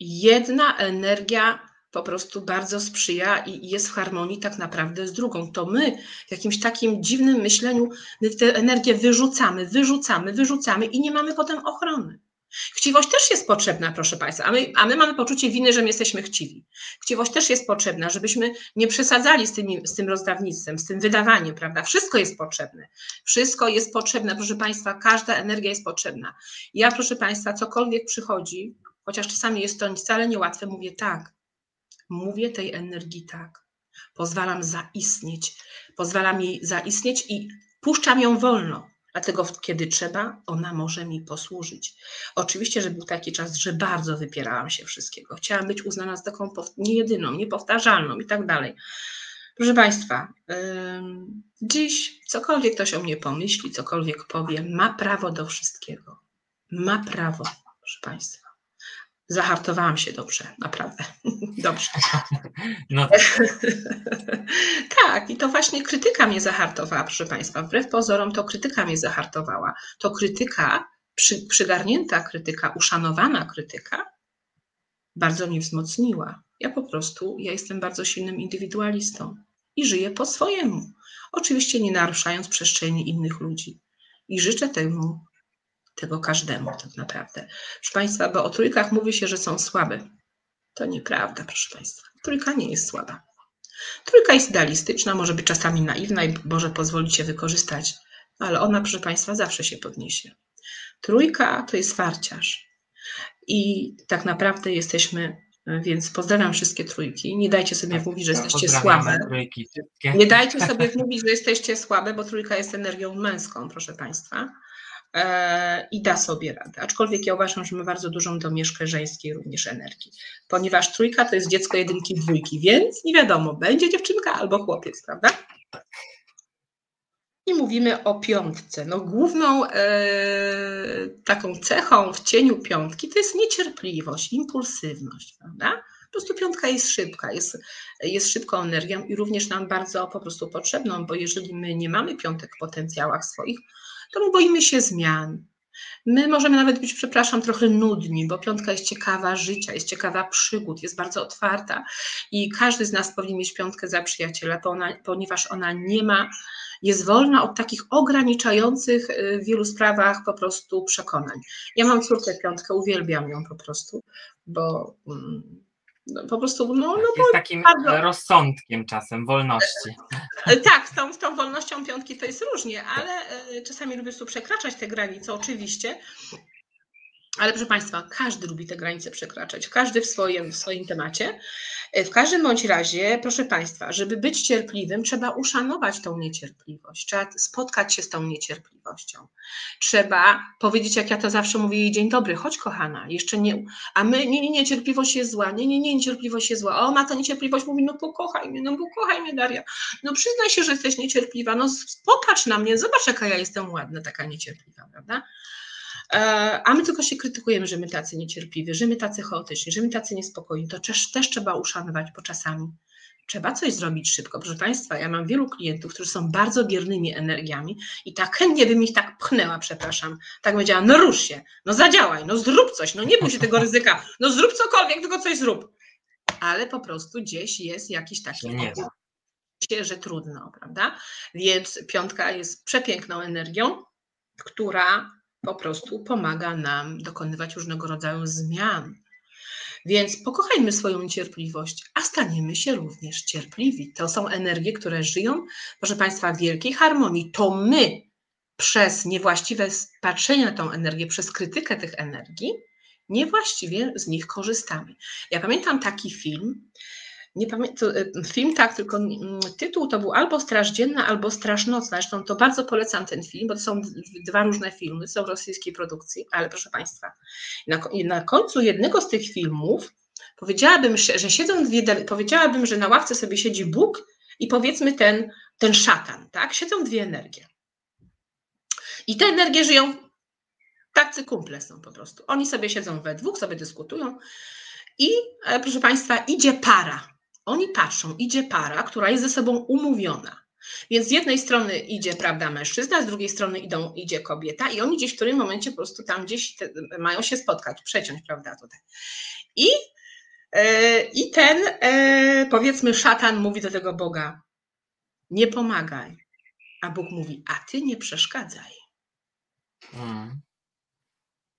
Speaker 1: jedna energia po prostu bardzo sprzyja i jest w harmonii tak naprawdę z drugą. To my w jakimś takim dziwnym myśleniu my tę energię wyrzucamy, wyrzucamy, wyrzucamy i nie mamy potem ochrony. Chciwość też jest potrzebna, proszę Państwa, a my, a my mamy poczucie winy, że my jesteśmy chciwi. Chciwość też jest potrzebna, żebyśmy nie przesadzali z, tymi, z tym rozdawnictwem, z tym wydawaniem, prawda? Wszystko jest potrzebne. Wszystko jest potrzebne, proszę Państwa, każda energia jest potrzebna. Ja, proszę Państwa, cokolwiek przychodzi, chociaż czasami jest to wcale niełatwe, mówię tak, Mówię tej energii tak. Pozwalam zaistnieć. Pozwalam jej zaistnieć i puszczam ją wolno. Dlatego, kiedy trzeba, ona może mi posłużyć. Oczywiście, że był taki czas, że bardzo wypierałam się wszystkiego. Chciałam być uznana za taką niejedyną, niepowtarzalną i tak dalej. Proszę Państwa, dziś cokolwiek ktoś o mnie pomyśli, cokolwiek powie, ma prawo do wszystkiego. Ma prawo, proszę Państwa. Zahartowałam się dobrze, naprawdę. Dobrze. No. tak, i to właśnie krytyka mnie zahartowała, proszę Państwa. Wbrew pozorom to krytyka mnie zahartowała. To krytyka, przy, przygarnięta krytyka, uszanowana krytyka bardzo mnie wzmocniła. Ja po prostu, ja jestem bardzo silnym indywidualistą i żyję po swojemu. Oczywiście nie naruszając przestrzeni innych ludzi. I życzę temu tego każdemu tak naprawdę. Proszę Państwa, bo o trójkach mówi się, że są słabe. To nieprawda, proszę Państwa. Trójka nie jest słaba. Trójka jest idealistyczna, może być czasami naiwna i może pozwolić się wykorzystać, ale ona, proszę Państwa, zawsze się podniesie. Trójka to jest farciarz. I tak naprawdę jesteśmy, więc pozdrawiam wszystkie trójki. Nie dajcie sobie tak, mówić, że jesteście słabe. Nie dajcie sobie mówić, że jesteście słabe, bo trójka jest energią męską, proszę Państwa. E, i da sobie radę. Aczkolwiek ja uważam, że ma bardzo dużą domieszkę żeńskiej również energii, ponieważ trójka to jest dziecko jedynki, dwójki, więc nie wiadomo, będzie dziewczynka albo chłopiec, prawda? I mówimy o piątce? No główną e, taką cechą w cieniu piątki to jest niecierpliwość, impulsywność, prawda? Po prostu piątka jest szybka, jest, jest szybką energią i również nam bardzo po prostu potrzebną, bo jeżeli my nie mamy piątek w potencjałach swoich, to my boimy się zmian. My możemy nawet być, przepraszam, trochę nudni, bo piątka jest ciekawa życia, jest ciekawa przygód, jest bardzo otwarta i każdy z nas powinien mieć piątkę za przyjaciela, ponieważ ona nie ma jest wolna od takich ograniczających y, w wielu sprawach po prostu przekonań. Ja mam córkę piątkę, uwielbiam ją po prostu, bo mm, po prostu, no, no
Speaker 2: jest takim bardzo... rozsądkiem czasem wolności.
Speaker 1: E, tak, z tą, z tą wolnością piątki to jest różnie, ale e, czasami lubię tu przekraczać te granice, oczywiście. Ale proszę Państwa, każdy lubi te granice przekraczać, każdy w swoim, w swoim temacie. E, w każdym bądź razie, proszę Państwa, żeby być cierpliwym, trzeba uszanować tą niecierpliwość, trzeba spotkać się z tą niecierpliwością. Trzeba powiedzieć, jak ja to zawsze mówię dzień dobry, chodź kochana, jeszcze nie, a my, nie, nie, niecierpliwość jest zła, nie, nie, nie, niecierpliwość jest zła, a ona ta niecierpliwość. Mówi, no pokochaj mnie, no pokochaj mnie Daria, no przyznaj się, że jesteś niecierpliwa, no popatrz na mnie, zobacz jaka ja jestem ładna, taka niecierpliwa, prawda? E, a my tylko się krytykujemy, że my tacy niecierpliwi, że my tacy chaotyczni, że my tacy niespokojni. To też, też trzeba uszanować, bo czasami trzeba coś zrobić szybko. Proszę Państwa, ja mam wielu klientów, którzy są bardzo biernymi energiami i tak chętnie bym ich tak pchnęła, przepraszam. Tak powiedziała, no rusz się, no zadziałaj, no zrób coś, no nie bój się tego ryzyka, no zrób cokolwiek, tylko coś zrób. Ale po prostu gdzieś jest jakiś taki nie. że trudno, prawda? Więc piątka jest przepiękną energią, która po prostu pomaga nam dokonywać różnego rodzaju zmian. Więc pokochajmy swoją niecierpliwość, a staniemy się również cierpliwi. To są energie, które żyją, proszę Państwa, w wielkiej harmonii. To my przez niewłaściwe patrzenie na tą energię, przez krytykę tych energii, niewłaściwie z nich korzystamy. Ja pamiętam taki film, nie pamiętam, e, film tak, tylko tytuł to był albo Straż Dzienna, albo Straż Nocna. Zresztą to bardzo polecam ten film, bo to są dwa różne filmy, są rosyjskiej produkcji, ale proszę Państwa, na, na końcu jednego z tych filmów powiedziałabym, że siedzą dwie, powiedziałabym, że na ławce sobie siedzi Bóg i powiedzmy ten, ten szatan, tak? Siedzą dwie energie. I te energie żyją, tacy kumple są po prostu. Oni sobie siedzą we dwóch, sobie dyskutują i e, proszę Państwa, idzie para oni patrzą, idzie para, która jest ze sobą umówiona. Więc z jednej strony idzie, prawda, mężczyzna, z drugiej strony idą, idzie kobieta i oni gdzieś w którym momencie po prostu tam gdzieś te, mają się spotkać, przeciąć, prawda, tutaj. I, yy, i ten, yy, powiedzmy, szatan mówi do tego Boga, nie pomagaj. A Bóg mówi, a ty nie przeszkadzaj. Hmm.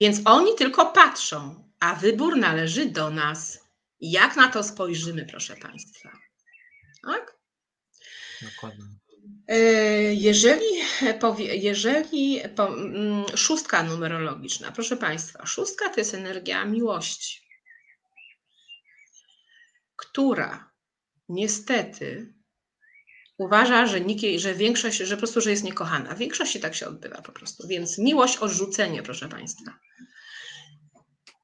Speaker 1: Więc oni tylko patrzą, a wybór należy do nas. Jak na to spojrzymy, proszę Państwa? Tak? Dokładnie. E, jeżeli, jeżeli mm, szóstka numerologiczna, proszę Państwa, szóstka to jest energia miłości, która niestety uważa, że, nikt, że większość, że po prostu, że jest niekochana. W większości tak się odbywa po prostu. Więc miłość, odrzucenie, proszę Państwa.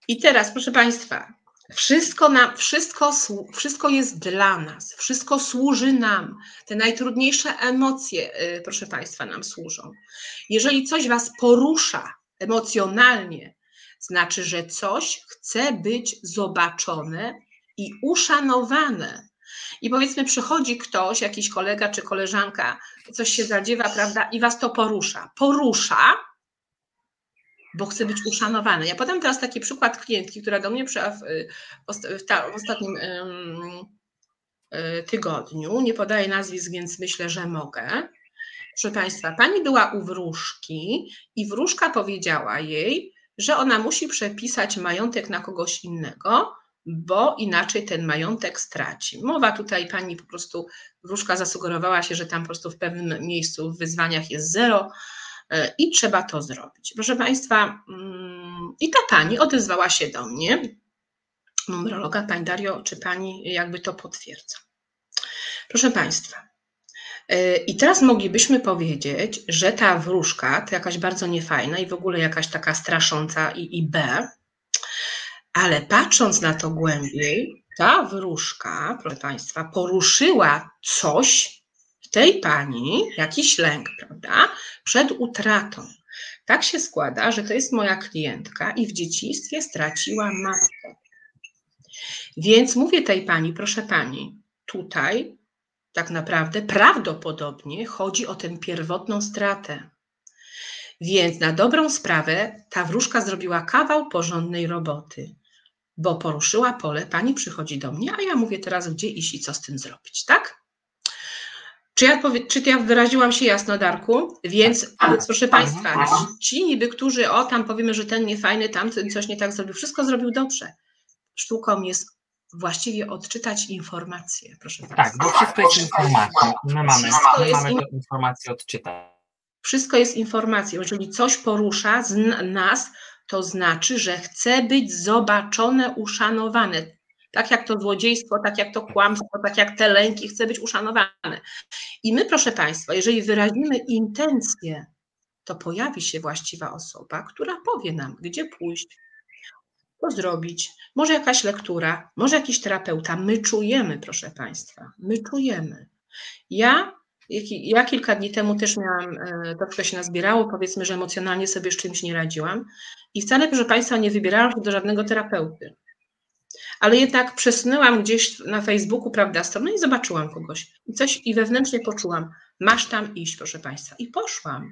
Speaker 1: I teraz, proszę Państwa, wszystko, nam, wszystko, wszystko jest dla nas, wszystko służy nam. Te najtrudniejsze emocje, y, proszę Państwa, nam służą. Jeżeli coś Was porusza emocjonalnie, znaczy, że coś chce być zobaczone i uszanowane. I powiedzmy, przychodzi ktoś, jakiś kolega czy koleżanka, coś się zadziewa, prawda, i Was to porusza. Porusza, bo chce być uszanowany. Ja podam teraz taki przykład klientki, która do mnie w, w, ta, w ostatnim y, tygodniu. Nie podaję nazwisk, więc myślę, że mogę. Proszę Państwa, pani była u wróżki i wróżka powiedziała jej, że ona musi przepisać majątek na kogoś innego, bo inaczej ten majątek straci. Mowa tutaj pani po prostu, wróżka zasugerowała się, że tam po prostu w pewnym miejscu w wyzwaniach jest zero, i trzeba to zrobić. Proszę Państwa, mm, i ta pani odezwała się do mnie, numerologa, Pani Dario, czy Pani jakby to potwierdza. Proszę Państwa, e, i teraz moglibyśmy powiedzieć, że ta wróżka to jakaś bardzo niefajna i w ogóle jakaś taka strasząca i, i B, ale patrząc na to głębiej, ta wróżka, proszę Państwa, poruszyła coś tej pani jakiś lęk, prawda, przed utratą. Tak się składa, że to jest moja klientka i w dzieciństwie straciła matkę. Więc mówię tej pani, proszę pani, tutaj tak naprawdę prawdopodobnie chodzi o tę pierwotną stratę. Więc na dobrą sprawę ta wróżka zrobiła kawał porządnej roboty, bo poruszyła pole, pani przychodzi do mnie, a ja mówię teraz, gdzie iść i co z tym zrobić, tak? Czy ja, powie, czy ja wyraziłam się jasno, Darku? Więc, więc proszę Państwa, ci niby, którzy, o tam powiemy, że ten niefajny, tamten coś nie tak zrobił, wszystko zrobił dobrze. Sztuką jest właściwie odczytać informacje, proszę
Speaker 2: Państwa. Tak, bo wszystko jest informacją. My mamy, my mamy in... informację odczytać.
Speaker 1: Wszystko jest informacją. Jeżeli coś porusza z nas, to znaczy, że chce być zobaczone, uszanowane. Tak jak to złodziejstwo, tak jak to kłamstwo, tak jak te lęki, chce być uszanowane. I my, proszę Państwa, jeżeli wyrazimy intencje, to pojawi się właściwa osoba, która powie nam, gdzie pójść, co zrobić. Może jakaś lektura, może jakiś terapeuta. My czujemy, proszę Państwa, my czujemy. Ja, ja kilka dni temu też miałam, e, to wszystko się nazbierało, powiedzmy, że emocjonalnie sobie z czymś nie radziłam i wcale, proszę Państwa, nie wybierałam się do żadnego terapeuty. Ale jednak przesunęłam gdzieś na Facebooku, prawda, stronę i zobaczyłam kogoś. I coś i wewnętrznie poczułam, masz tam iść, proszę Państwa. I poszłam.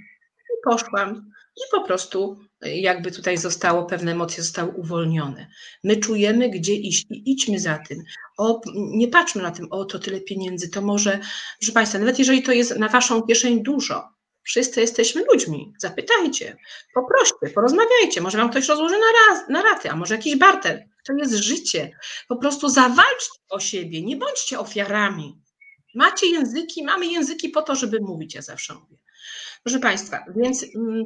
Speaker 1: I poszłam. I po prostu jakby tutaj zostało, pewne emocje zostały uwolnione. My czujemy, gdzie iść i idźmy za tym. O, nie patrzmy na tym, o to tyle pieniędzy, to może, proszę Państwa, nawet jeżeli to jest na Waszą kieszeń dużo, wszyscy jesteśmy ludźmi, zapytajcie, poproście, porozmawiajcie, może Wam ktoś rozłoży na, raz, na raty, a może jakiś barter. To jest życie. Po prostu zawalczcie o siebie, nie bądźcie ofiarami. Macie języki, mamy języki po to, żeby mówić, ja zawsze mówię. Proszę Państwa, więc mm,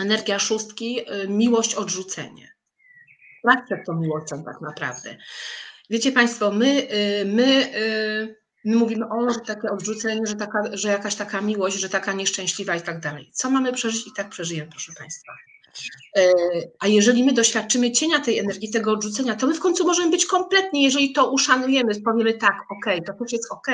Speaker 1: energia szóstki, y, miłość, odrzucenie. Przed tą miłością tak naprawdę? Wiecie Państwo, my, y, my, y, my mówimy, o, że takie odrzucenie, że, taka, że jakaś taka miłość, że taka nieszczęśliwa i tak dalej. Co mamy przeżyć i tak przeżyjemy, proszę Państwa. A jeżeli my doświadczymy cienia tej energii, tego odrzucenia, to my w końcu możemy być kompletnie, jeżeli to uszanujemy, powiemy tak, ok, to też jest ok.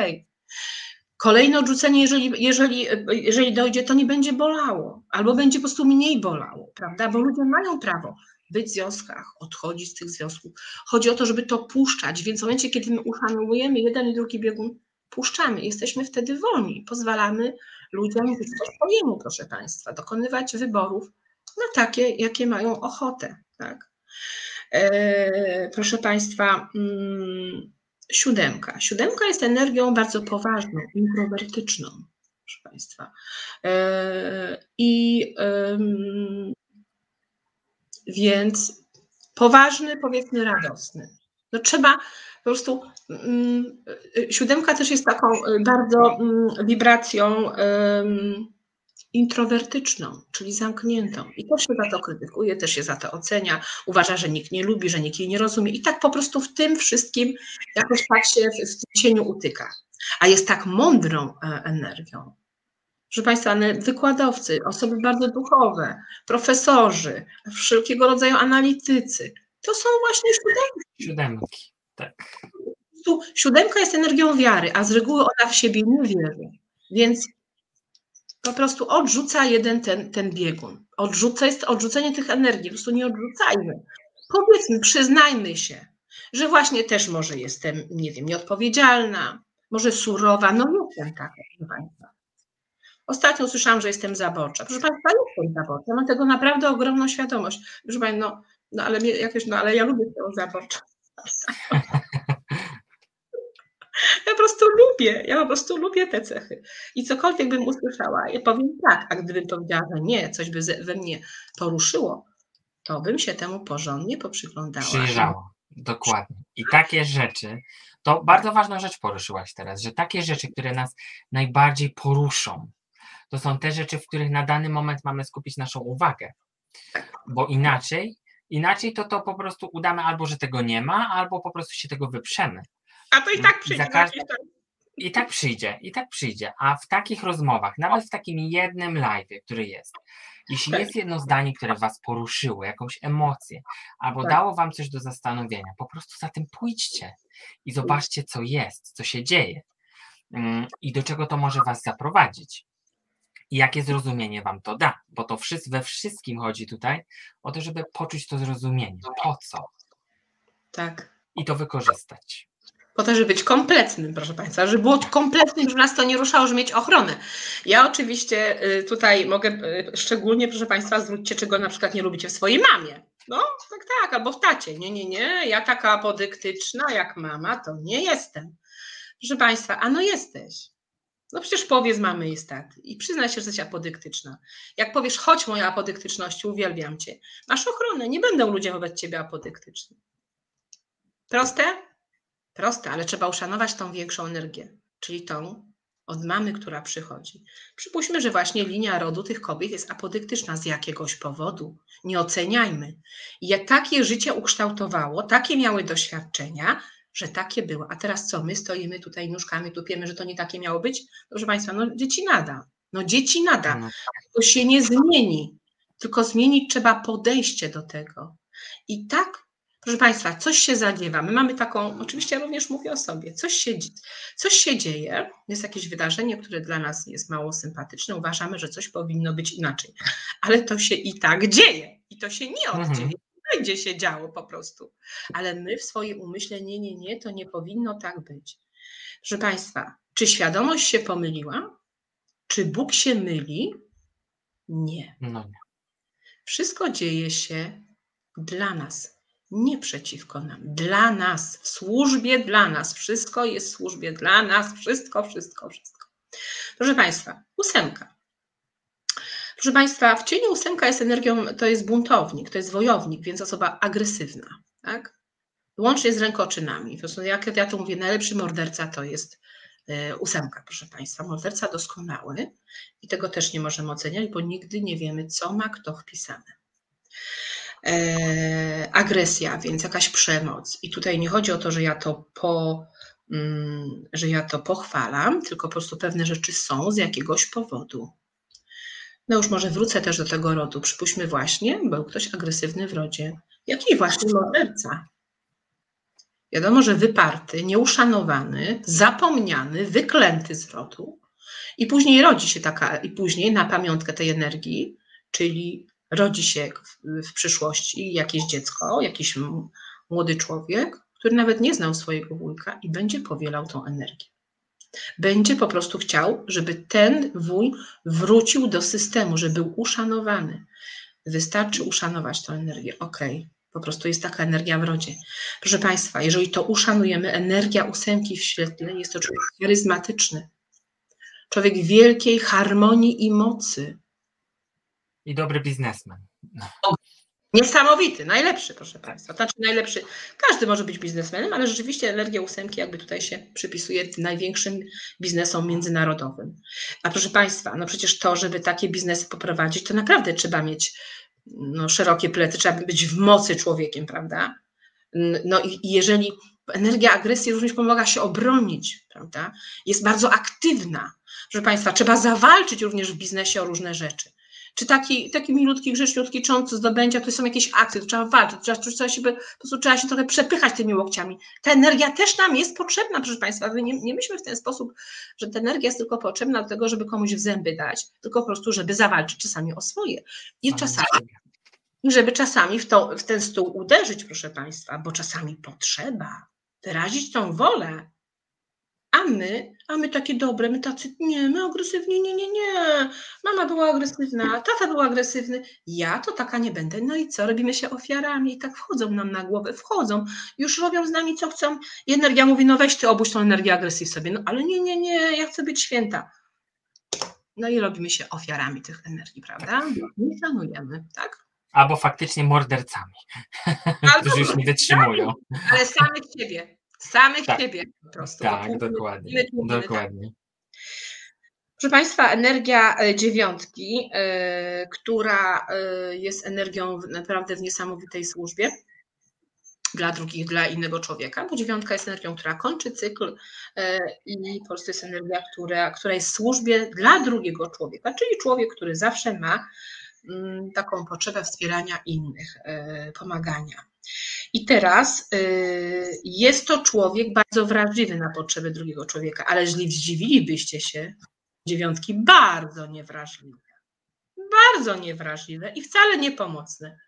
Speaker 1: Kolejne odrzucenie, jeżeli, jeżeli, jeżeli dojdzie, to nie będzie bolało, albo będzie po prostu mniej bolało, prawda? Bo ludzie mają prawo być w związkach, odchodzić z tych związków. Chodzi o to, żeby to puszczać, więc w momencie, kiedy my uszanujemy jeden i drugi biegun, puszczamy, jesteśmy wtedy wolni, pozwalamy ludziom być po swojemu, proszę Państwa, dokonywać wyborów na takie, jakie mają ochotę, tak? E, proszę Państwa, mm, siódemka. Siódemka jest energią bardzo poważną, introwertyczną, proszę Państwa. E, I więc poważny, powiedzmy radosny. No trzeba po prostu, mm, siódemka też jest taką bardzo mm, wibracją introwertyczną, czyli zamkniętą. I też się za to krytykuje, też się za to ocenia, uważa, że nikt nie lubi, że nikt jej nie rozumie. I tak po prostu w tym wszystkim jakoś tak się w, w tym cieniu utyka. A jest tak mądrą e, energią. Proszę Państwa, wykładowcy, osoby bardzo duchowe, profesorzy, wszelkiego rodzaju analitycy, to są właśnie siódemki.
Speaker 2: Siódemki, tak.
Speaker 1: Siódemka jest energią wiary, a z reguły ona w siebie nie wierzy. Więc po prostu odrzuca jeden ten, ten biegun. Odrzuca, jest odrzucenie tych energii, po prostu nie odrzucajmy. Powiedzmy, przyznajmy się, że właśnie też może jestem, nie wiem, nieodpowiedzialna, może surowa, no jestem taka, proszę Państwa. Ostatnio słyszałam, że jestem zabocza. Proszę Państwa, jestem zabocza, mam tego naprawdę ogromną świadomość. Proszę Państwa, no, no ale, jakoś, no, ale ja lubię tę zabocza. Ja po prostu lubię, ja po prostu lubię te cechy. I cokolwiek bym usłyszała, ja powiem tak, a gdybym powiedziała, że nie, coś by we mnie poruszyło, to bym się temu porządnie poprzyglądała.
Speaker 2: Przyjrzało, dokładnie. I takie rzeczy, to bardzo ważna rzecz poruszyłaś teraz, że takie rzeczy, które nas najbardziej poruszą, to są te rzeczy, w których na dany moment mamy skupić naszą uwagę. Bo inaczej, inaczej to to po prostu udamy albo, że tego nie ma, albo po prostu się tego wyprzemy.
Speaker 1: A to i tak przyjdzie.
Speaker 2: I tak przyjdzie, i tak przyjdzie. A w takich rozmowach, nawet w takim jednym live, który jest, jeśli tak. jest jedno zdanie, które was poruszyło, jakąś emocję, albo tak. dało wam coś do zastanowienia, po prostu za tym pójdźcie i zobaczcie, co jest, co się dzieje. mm, i do czego to może Was zaprowadzić. I jakie zrozumienie Wam to da, bo to we wszystkim chodzi tutaj o to, żeby poczuć to zrozumienie. Po co?
Speaker 1: Tak.
Speaker 2: I to wykorzystać
Speaker 1: po to, żeby być kompletnym, proszę Państwa, żeby było kompletnym, żeby nas to nie ruszało, żeby mieć ochronę. Ja oczywiście y, tutaj mogę, y, szczególnie, proszę Państwa, zwróćcie, czego na przykład nie lubicie w swojej mamie. No, tak, tak, albo w tacie. Nie, nie, nie, ja taka apodyktyczna jak mama, to nie jestem. Proszę Państwa, a no jesteś. No przecież powie z mamy jest tak i przyznaj się, że jesteś apodyktyczna. Jak powiesz, chodź moja apodyktyczności, uwielbiam Cię. Masz ochronę, nie będą ludzie wobec Ciebie apodyktyczni. Proste? Proste, ale trzeba uszanować tą większą energię, czyli tą od mamy, która przychodzi. Przypuśćmy, że właśnie linia rodu tych kobiet jest apodyktyczna z jakiegoś powodu. Nie oceniajmy. I jak takie życie ukształtowało, takie miały doświadczenia, że takie było. A teraz co? My stoimy tutaj nóżkami, tupiemy, że to nie takie miało być? Proszę Państwa, no dzieci nada. No dzieci nada. No. To się nie zmieni. Tylko zmienić trzeba podejście do tego. I tak Proszę Państwa, coś się zadziewa. My mamy taką, oczywiście ja również mówię o sobie, coś się, coś się dzieje, jest jakieś wydarzenie, które dla nas jest mało sympatyczne, uważamy, że coś powinno być inaczej, ale to się i tak dzieje i to się nie mhm. oddzieje. Będzie się działo po prostu. Ale my w swoim umyśle, nie, nie, nie, to nie powinno tak być. Proszę Państwa, czy świadomość się pomyliła? Czy Bóg się myli? Nie. No nie. Wszystko dzieje się dla nas nie przeciwko nam, dla nas, w służbie dla nas. Wszystko jest w służbie dla nas, wszystko, wszystko, wszystko. Proszę Państwa, ósemka. Proszę Państwa, w cieniu ósemka jest energią, to jest buntownik, to jest wojownik, więc osoba agresywna, tak? Łącznie z rękoczynami. Jak ja to mówię, najlepszy morderca to jest e, ósemka, proszę Państwa. Morderca doskonały i tego też nie możemy oceniać, bo nigdy nie wiemy, co ma kto wpisane. E, agresja, więc jakaś przemoc. I tutaj nie chodzi o to, że ja to po, mm, że ja to pochwalam, tylko po prostu pewne rzeczy są z jakiegoś powodu. No już może wrócę też do tego rodu. Przypuśćmy właśnie, był ktoś agresywny w rodzie. Jaki właśnie morderca? Wiadomo, że wyparty, nieuszanowany, zapomniany, wyklęty z rodu. I później rodzi się taka, i później na pamiątkę tej energii, czyli rodzi się w przyszłości jakieś dziecko, jakiś młody człowiek, który nawet nie znał swojego wujka i będzie powielał tą energię. Będzie po prostu chciał, żeby ten wuj wrócił do systemu, żeby był uszanowany. Wystarczy uszanować tę energię. Ok, po prostu jest taka energia w rodzie. Proszę Państwa, jeżeli to uszanujemy, energia ósemki w świetle jest to człowiek charyzmatyczny. Człowiek wielkiej harmonii i mocy.
Speaker 2: I dobry biznesmen.
Speaker 1: Niesamowity, najlepszy, proszę Państwa. Znaczy najlepszy, każdy może być biznesmenem, ale rzeczywiście energia ósemki jakby tutaj się przypisuje największym biznesom międzynarodowym. A proszę Państwa, no przecież to, żeby takie biznesy poprowadzić, to naprawdę trzeba mieć no, szerokie plecy, trzeba być w mocy człowiekiem, prawda? No i jeżeli energia agresji również pomaga się obronić, prawda? Jest bardzo aktywna. Proszę Państwa, trzeba zawalczyć również w biznesie o różne rzeczy czy taki, taki milutki, grzeczniutki cząst zdobęcia, to są jakieś akcje, to trzeba walczyć, trzeba, trzeba się, po prostu trzeba się trochę przepychać tymi łokciami. Ta energia też nam jest potrzebna, proszę Państwa, nie, nie myślmy w ten sposób, że ta energia jest tylko potrzebna do tego, żeby komuś w zęby dać, tylko po prostu, żeby zawalczyć czasami o swoje. I czasami, żeby czasami w, to, w ten stół uderzyć, proszę Państwa, bo czasami potrzeba wyrazić tą wolę, a my, a my takie dobre, my tacy, nie, my agresywni, nie, nie, nie. Mama była agresywna, tata był agresywny, ja to taka nie będę. No i co, robimy się ofiarami i tak wchodzą nam na głowę, wchodzą, już robią z nami co chcą. I energia mówi, no weź ty tą energię agresji sobie. No ale nie, nie, nie, ja chcę być święta. No i robimy się ofiarami tych energii, prawda? Nie szanujemy, tak?
Speaker 2: Albo faktycznie mordercami, Albo, którzy już nie wytrzymują.
Speaker 1: Ale samych siebie. Samych tak. siebie po prostu.
Speaker 2: Tak, dokładnie. dokładnie. Tak.
Speaker 1: Proszę Państwa, energia e, dziewiątki, yy, która yy, jest energią naprawdę w niesamowitej służbie dla drugich, dla innego człowieka, bo dziewiątka jest energią, która kończy cykl i po prostu jest energia, która, która jest w służbie dla drugiego człowieka, czyli człowiek, który zawsze ma mm, taką potrzebę wspierania innych, pomagania. I teraz y, jest to człowiek bardzo wrażliwy na potrzeby drugiego człowieka, ale zdziwilibyście się, dziewiątki bardzo niewrażliwe. Bardzo niewrażliwe i wcale niepomocne.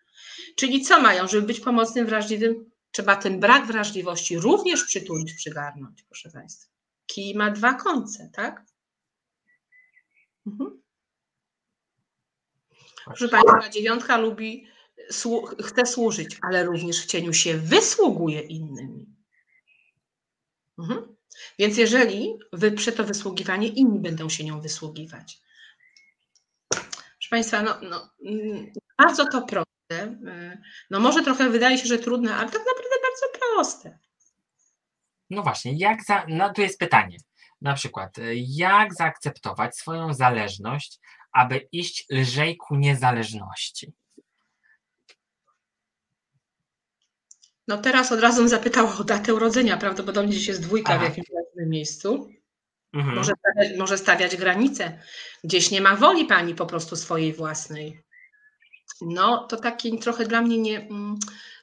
Speaker 1: Czyli co mają, żeby być pomocnym, wrażliwym? Trzeba ten brak wrażliwości również przytulić, przygarnąć, proszę Państwa. Kij ma dwa końce, tak? Mhm. Proszę Państwa, dziewiątka lubi, chce służyć, ale również w cieniu się wysługuje innymi. Mhm. Więc jeżeli wyprze to wysługiwanie, inni będą się nią wysługiwać. Proszę Państwa, no, no, mm, bardzo to proste. Y, no może trochę wydaje się, że trudne, ale tak naprawdę bardzo proste.
Speaker 2: No właśnie, jak za, no tu jest pytanie. Na przykład, y, jak zaakceptować swoją zależność, aby iść lżej ku niezależności?
Speaker 1: No teraz od razu zapytała o datę urodzenia. Prawdopodobnie gdzieś jest dwójka Aha. w jakimś miejscu. Mhm. Może, stawiać, może stawiać granice. Gdzieś nie ma woli pani po prostu swojej własnej. No to taki trochę dla mnie nie, mm,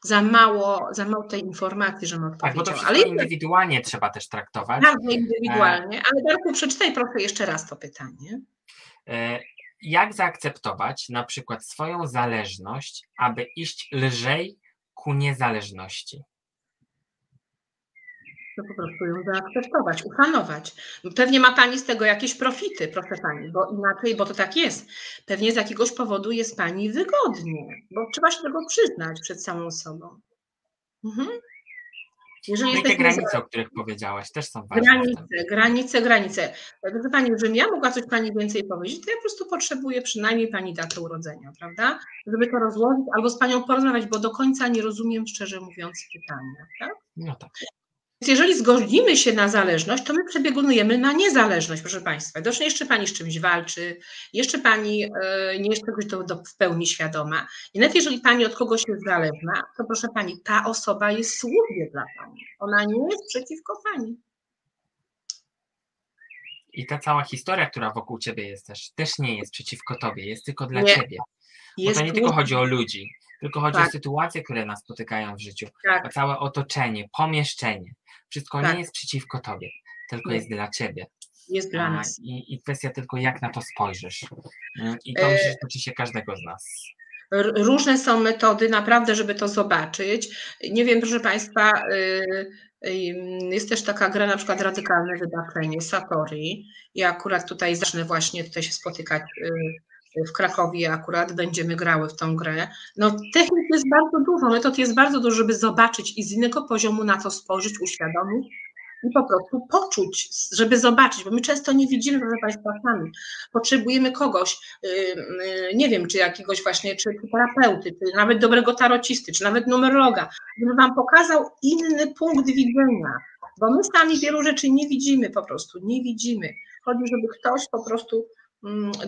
Speaker 1: za mało, za mało tej informacji, że odpowiedział.
Speaker 2: Tak, bo to ale indywidualnie trzeba też traktować.
Speaker 1: Bardzo indywidualnie, e... ale Darku przeczytaj proszę jeszcze raz to pytanie.
Speaker 2: E... Jak zaakceptować na przykład swoją zależność, aby iść lżej ku niezależności?
Speaker 1: to po prostu ją zaakceptować, uszanować. Pewnie ma Pani z tego jakieś profity, proszę Pani, bo inaczej, bo to tak jest. Pewnie z jakiegoś powodu jest Pani wygodnie, bo trzeba się tego przyznać przed samą sobą. Mhm.
Speaker 2: Jeżeli no i te granice, o których powiedziałaś, też są ważne.
Speaker 1: Granice, granice, granice. Proszę Pani, żebym ja mogła coś Pani więcej powiedzieć, to ja po prostu potrzebuję przynajmniej Pani datę urodzenia, prawda? Żeby to rozłożyć albo z Panią porozmawiać, bo do końca nie rozumiem, szczerze mówiąc, pytania, tak?
Speaker 2: No tak.
Speaker 1: Więc jeżeli zgodzimy się na zależność, to my przebiegunujemy na niezależność, proszę Państwa. Widocznie jeszcze Pani z czymś walczy, jeszcze Pani e, nie jest czegoś do, do, w pełni świadoma. I nawet jeżeli Pani od kogoś jest zależna, to proszę Pani, ta osoba jest służbie dla Pani. Ona nie jest przeciwko Pani.
Speaker 2: I ta cała historia, która wokół Ciebie jest też, też nie jest przeciwko Tobie, jest tylko dla nie. Ciebie. Bo to nie tylko chodzi o ludzi, tylko chodzi tak. o sytuacje, które nas spotykają w życiu, tak. o całe otoczenie, pomieszczenie. Wszystko tak. nie jest przeciwko tobie, tylko nie. jest dla ciebie.
Speaker 1: Jest dla nas.
Speaker 2: I, I, kwestia tylko, jak na to spojrzysz. Mm, I to e... dotyczy się każdego z nas.
Speaker 1: Różne są metody, naprawdę, żeby to zobaczyć. Nie wiem, proszę Państwa, y, y, jest też taka gra, na przykład radykalne wydarzenie, Satori. Ja akurat tutaj zacznę właśnie tutaj się spotykać y, w Krakowie akurat będziemy grały w tą grę. No technik jest bardzo dużo, metod jest bardzo dużo, żeby zobaczyć i z innego poziomu na to spojrzeć, uświadomić i po prostu poczuć, żeby zobaczyć, bo my często nie widzimy, proszę Państwa, sami. Potrzebujemy kogoś, nie wiem, czy jakiegoś właśnie, czy terapeuty, czy nawet dobrego tarocisty, czy nawet numerologa, żeby Wam pokazał inny punkt widzenia, bo my sami wielu rzeczy nie widzimy po prostu, nie widzimy. Chodzi, żeby ktoś po prostu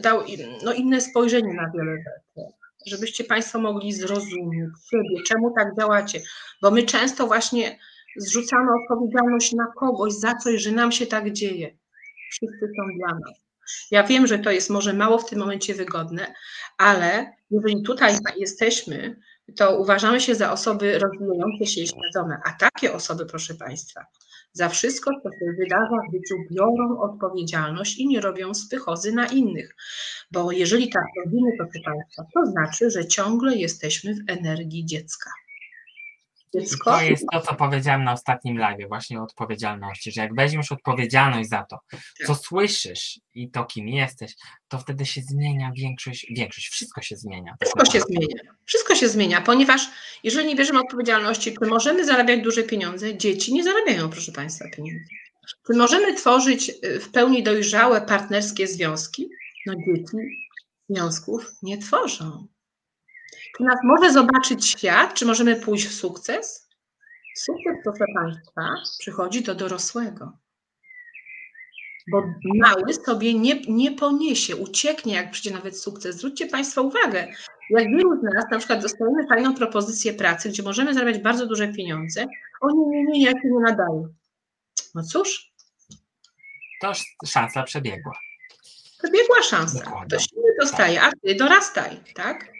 Speaker 1: dał no, inne spojrzenie na wiele rzeczy, żebyście Państwo mogli zrozumieć siebie, czemu tak działacie, bo my często właśnie zrzucamy odpowiedzialność na kogoś za coś, że nam się tak dzieje. Wszyscy są dla nas. Ja wiem, że to jest może mało w tym momencie wygodne, ale jeżeli tutaj jesteśmy, to uważamy się za osoby rozwijające się i świadome, a takie osoby, proszę Państwa, za wszystko, co się wydarza w życiu, biorą odpowiedzialność i nie robią spychozy na innych. Bo jeżeli tak robimy, Państwa, to znaczy, że ciągle jesteśmy w energii dziecka.
Speaker 2: Dziecko... To jest to, co powiedziałem na ostatnim live, właśnie o odpowiedzialności, że jak weźmiesz odpowiedzialność za to, co tak. słyszysz i to, kim jesteś, to wtedy się zmienia większość, większość, wszystko się zmienia.
Speaker 1: Wszystko się zmienia, wszystko się zmienia, ponieważ jeżeli nie bierzemy odpowiedzialności, czy możemy zarabiać duże pieniądze, dzieci nie zarabiają, proszę Państwa, pieniędzy. Czy możemy tworzyć y, w pełni dojrzałe partnerskie związki? No dzieci związków nie tworzą. Czy nas może zobaczyć świat? Czy możemy pójść w sukces? Sukces, proszę Państwa, przychodzi do dorosłego. Bo mały sobie nie, nie poniesie, ucieknie, jak przyjdzie nawet sukces. Zwróćcie Państwo uwagę, jak wielu z nas na przykład dostajemy fajną propozycję pracy, gdzie możemy zarabiać bardzo duże pieniądze, oni nie, nie, nie, ja się nie nadają. No cóż.
Speaker 2: To szansa przebiegła.
Speaker 1: Przebiegła szansa. Dokładnie. To się nie dostaje, a ty dorastaj, tak?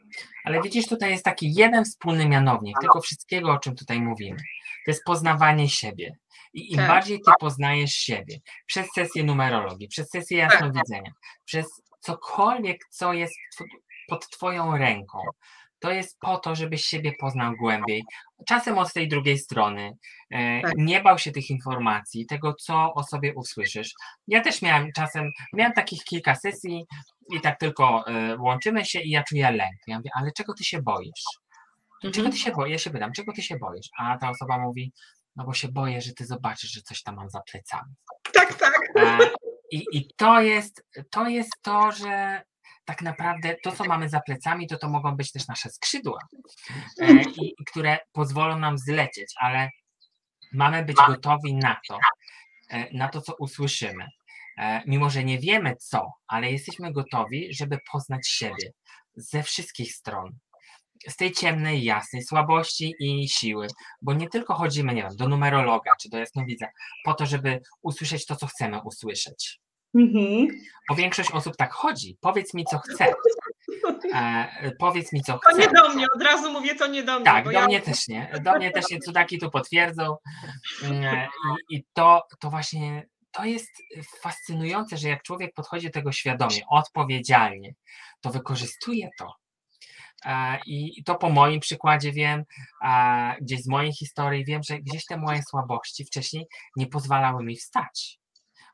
Speaker 2: Ale widzisz, tutaj jest taki jeden wspólny mianownik tego wszystkiego, o czym tutaj mówimy. To jest poznawanie siebie. I im tak. bardziej ty poznajesz siebie przez sesję numerologii, przez sesję jasnowidzenia, przez cokolwiek, co jest pod twoją ręką, to jest po to, żebyś siebie poznał głębiej. Czasem od tej drugiej strony. E, tak. Nie bał się tych informacji, tego, co o sobie usłyszysz. Ja też miałem czasem, miałem takich kilka sesji i tak tylko e, łączymy się i ja czuję lęk. Ja mówię, ale czego ty się boisz? Czego mhm. ty się boisz? Ja się pytam, czego ty się boisz? A ta osoba mówi, no bo się boję, że ty zobaczysz, że coś tam mam za plecami.
Speaker 1: Tak, tak.
Speaker 2: E, I, i to, jest, to jest to, że tak naprawdę to, co mamy za plecami, to to mogą być też nasze skrzydła, e, i, które pozwolą nam zlecieć, ale mamy być gotowi na to, e, na to, co usłyszymy. E, mimo, że nie wiemy co, ale jesteśmy gotowi, żeby poznać siebie ze wszystkich stron. Z tej ciemnej, jasnej, słabości i siły, bo nie tylko chodzimy, nie wiem, do numerologa czy do jasnowidza po to, żeby usłyszeć to, co chcemy usłyszeć Mhm. Bo większość osób tak chodzi. Powiedz mi, co chce. E, powiedz mi, co
Speaker 1: chce. To nie do mnie, od razu mówię, to nie do mnie.
Speaker 2: Tak, do ja... mnie też nie. Do mnie też nie, cudaki tu potwierdzą. E, I, i to, to właśnie to jest fascynujące, że jak człowiek podchodzi do tego świadomie, odpowiedzialnie, to wykorzystuje to. E, I to po moim przykładzie wiem, gdzieś z mojej historii wiem, że gdzieś te moje słabości wcześniej nie pozwalały mi wstać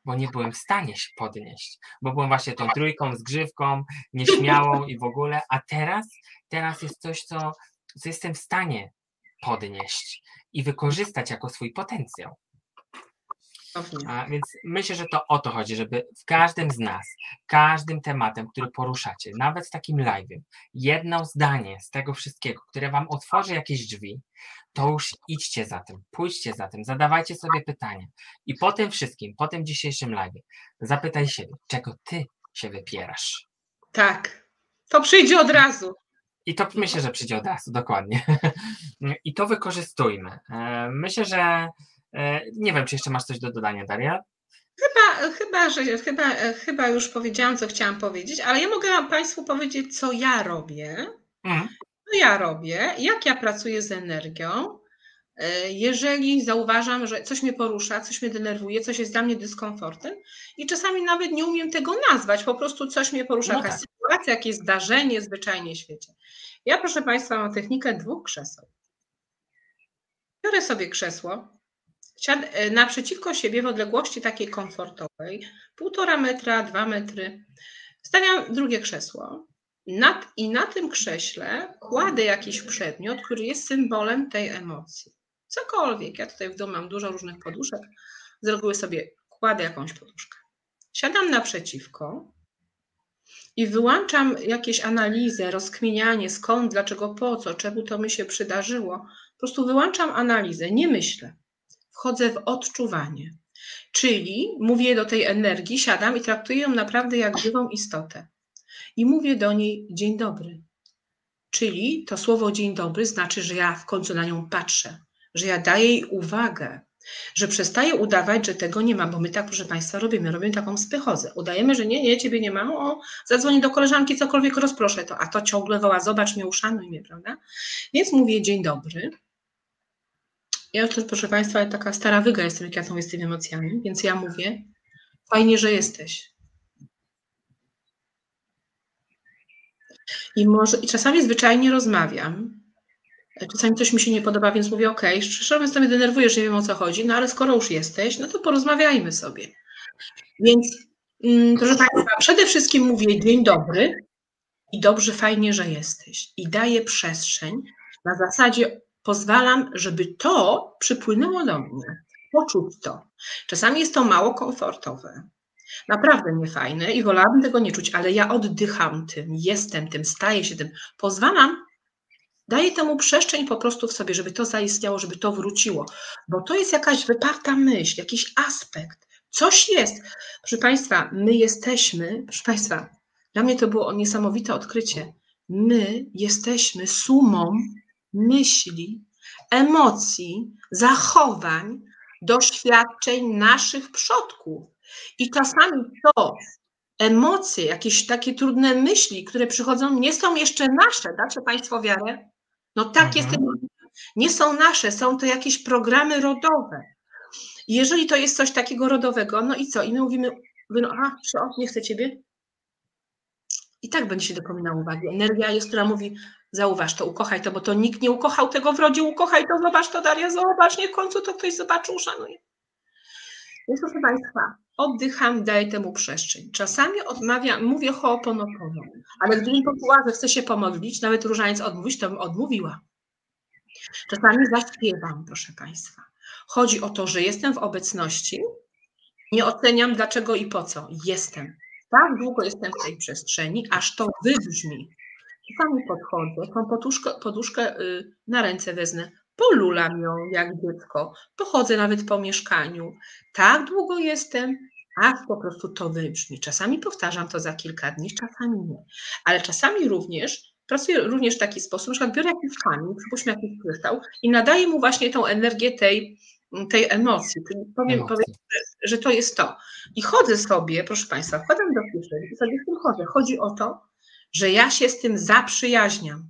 Speaker 2: bo nie byłem w stanie się podnieść, bo byłem właśnie tą trójką, zgrzywką, nieśmiałą i w ogóle, a teraz, teraz jest coś, co, co jestem w stanie podnieść i wykorzystać jako swój potencjał. A więc myślę, że to o to chodzi, żeby w każdym z nas, każdym tematem, który poruszacie, nawet w takim live'ie, jedno zdanie z tego wszystkiego, które wam otworzy jakieś drzwi, to już idźcie za tym, pójdźcie za tym, zadawajcie sobie pytania. I po tym wszystkim, po tym dzisiejszym live, zapytaj siebie, czego ty się wypierasz.
Speaker 1: Tak, to przyjdzie od razu.
Speaker 2: I to myślę, że przyjdzie od razu, dokładnie. I to wykorzystujmy. E, myślę, że nie wiem, czy jeszcze masz coś do dodania, Daria?
Speaker 1: Chyba, chyba, że, chyba, chyba już powiedziałam, co chciałam powiedzieć, ale ja mogę Państwu powiedzieć, co ja robię. Mm co ja robię, jak ja pracuję z energią. E, jeżeli zauważam, że coś mnie porusza, coś mnie denerwuje, coś jest dla mnie dyskomfortem i czasami nawet nie umiem tego nazwać, po prostu coś mnie porusza, no jakaś tak. sytuacja, jakieś zdarzenie zwyczajnie w świecie. Ja, proszę Państwa, mam technikę dwóch krzeseł. Biorę sobie krzesło, e, naprzeciwko siebie w odległości takiej komfortowej, półtora metra, dwa metry, stawiam drugie krzesło, nad, I na tym krześle kładę jakiś przedmiot, który jest symbolem tej emocji. Cokolwiek. Ja tutaj w domu mam dużo różnych poduszek. Z reguły sobie kładę jakąś poduszkę. Siadam naprzeciwko i wyłączam jakieś analizę, rozkminianie skąd, dlaczego, po co, czemu to mi się przydarzyło. Po prostu wyłączam analizę, nie myślę. Wchodzę w odczuwanie. Czyli mówię do tej energii, siadam i traktuję ją naprawdę jak żywą istotę i mówię do niej dzień dobry. Czyli to słowo dzień dobry znaczy, że ja w końcu na nią patrzę, że ja daję jej uwagę, że przestaję udawać, że tego nie ma, bo my tak, proszę Państwa, robimy, robimy taką spychozę. Udajemy, że nie, nie, Ciebie nie ma, o, zadzwoni do koleżanki, cokolwiek rozproszę to, a to ciągle woła, zobacz mnie, uszanuj mnie, prawda? Więc mówię dzień dobry. Ja też, proszę Państwa, taka stara wyga jestem, jak ja tą z tymi emocjami, więc ja mówię, fajnie, że jesteś. I, może, I czasami zwyczajnie rozmawiam. Czasami coś mi się nie podoba, więc mówię, ok, szczerze mówiąc, to mnie że nie wiem o co chodzi, no ale skoro już jesteś, no to porozmawiajmy sobie. Więc, mm, proszę Państwa, przede wszystkim mówię dzień dobry i dobrze, fajnie, że jesteś. I daję przestrzeń. Na zasadzie pozwalam, żeby to przypłynęło do mnie. Poczuć to. Czasami jest to mało komfortowe. Naprawdę niefajne i wolałabym tego nie czuć, ale ja oddycham tym, jestem tym, staję się tym, pozwalam, daję temu przestrzeń po prostu w sobie, żeby to zaistniało, żeby to wróciło, bo to jest jakaś wyparta myśl, jakiś aspekt, coś jest. Proszę Państwa, my jesteśmy, proszę Państwa, dla mnie to było niesamowite odkrycie. My jesteśmy sumą myśli, emocji, zachowań, doświadczeń naszych przodków. I czasami to, emocje, jakieś takie trudne myśli, które przychodzą, nie są jeszcze nasze. Dacie Państwo wiarę? No tak mhm. jest, nie są nasze, są to jakieś programy rodowe. Jeżeli to jest coś takiego rodowego, no i co? I my mówimy, no, aha, nie chcę ciebie. I tak będzie się dopominał uwagi. Energia jest, która mówi, zauważ to, ukochaj to, bo to nikt nie ukochał tego w rodzie, ukochaj to, zobacz to, Daria, zobacz, nie w końcu to ktoś zobaczy, uszanuje. Więc proszę Państwa, oddycham, daję temu przestrzeń. Czasami odmawiam, mówię ho'oponopono, ale gdybym poczuła, że chcę się pomodlić, nawet różaniec odmówić, to bym odmówiła. Czasami zaśpiewam, proszę Państwa. Chodzi o to, że jestem w obecności, nie oceniam dlaczego i po co. Jestem. Tak długo jestem w tej przestrzeni, aż to wybrzmi. Czasami podchodzę, tą poduszkę, poduszkę y, na ręce wezmę, polulam ją jak dziecko, pochodzę nawet po mieszkaniu. Tak długo jestem, aż po prostu to wybrzmi. Czasami powtarzam to za kilka dni, czasami nie. Ale czasami również pracuję również w taki sposób, na przykład biorę jakiś kamień, przypuśćmy jakiś kryształ i nadaję mu właśnie tą energię tej, tej emocji. Czyli powiem, powiem że, że, to jest to. I chodzę sobie, proszę Państwa, wkładam do kieszeni i sobie z tym chodzę. Chodzi o to, że ja się z tym zaprzyjaźniam.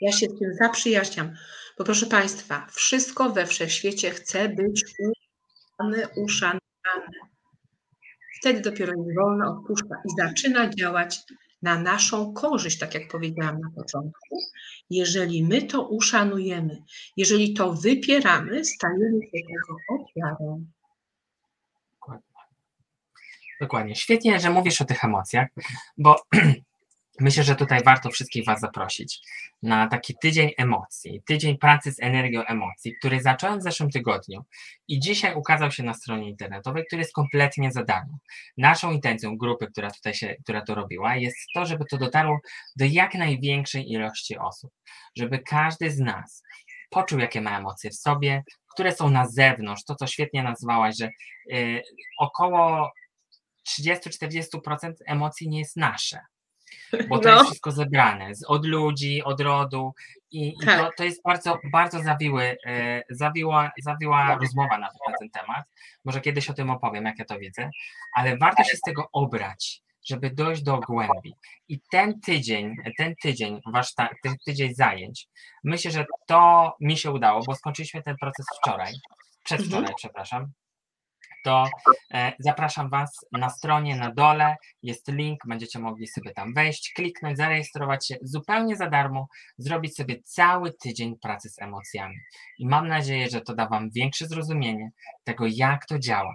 Speaker 1: Ja się z tym zaprzyjaźniam. Bo proszę Państwa, wszystko we wszechświecie chce być uszanowane, uszanowane. Wtedy dopiero nie wolno odpuszcza i zaczyna działać na naszą korzyść, tak jak powiedziałam na początku. Jeżeli my to uszanujemy, jeżeli to wypieramy, stajemy się tego ofiarą.
Speaker 2: Dokładnie. Świetnie, że mówisz o tych emocjach, bo myślę, że tutaj warto wszystkich Was zaprosić na taki tydzień emocji, tydzień pracy z energią emocji, który zacząłem w zeszłym tygodniu i dzisiaj ukazał się na stronie internetowej, który jest kompletnie za darmo. Naszą intencją grupy, która tutaj się, która to robiła, jest to, żeby to dotarło do jak największej ilości osób, żeby każdy z nas poczuł, jakie ma emocje w sobie, które są na zewnątrz, to co świetnie nazwałaś, że y, około 30-40% emocji nie jest nasze bo to no. jest wszystko zebrane z, od ludzi, od rodu i, tak. i to, to, jest bardzo, bardzo zawiły, e, zawiła, zawiła rozmowa nawet na ten temat. Może kiedyś o tym opowiem, jak ja to widzę, ale warto się z tego obrać, żeby dojść do głębi. I ten tydzień, ten tydzień, wasz ta, ten tydzień zajęć, myślę, że to mi się udało, bo skończyliśmy ten proces wczoraj, przedwczoraj, mhm. przepraszam to e, zapraszam Was na stronie na dole, jest link, będziecie mogli sobie tam wejść, kliknąć, zarejestrować się zupełnie za darmo, zrobić sobie cały tydzień pracy z emocjami. I mam nadzieję, że to da Wam większe zrozumienie tego, jak to działa.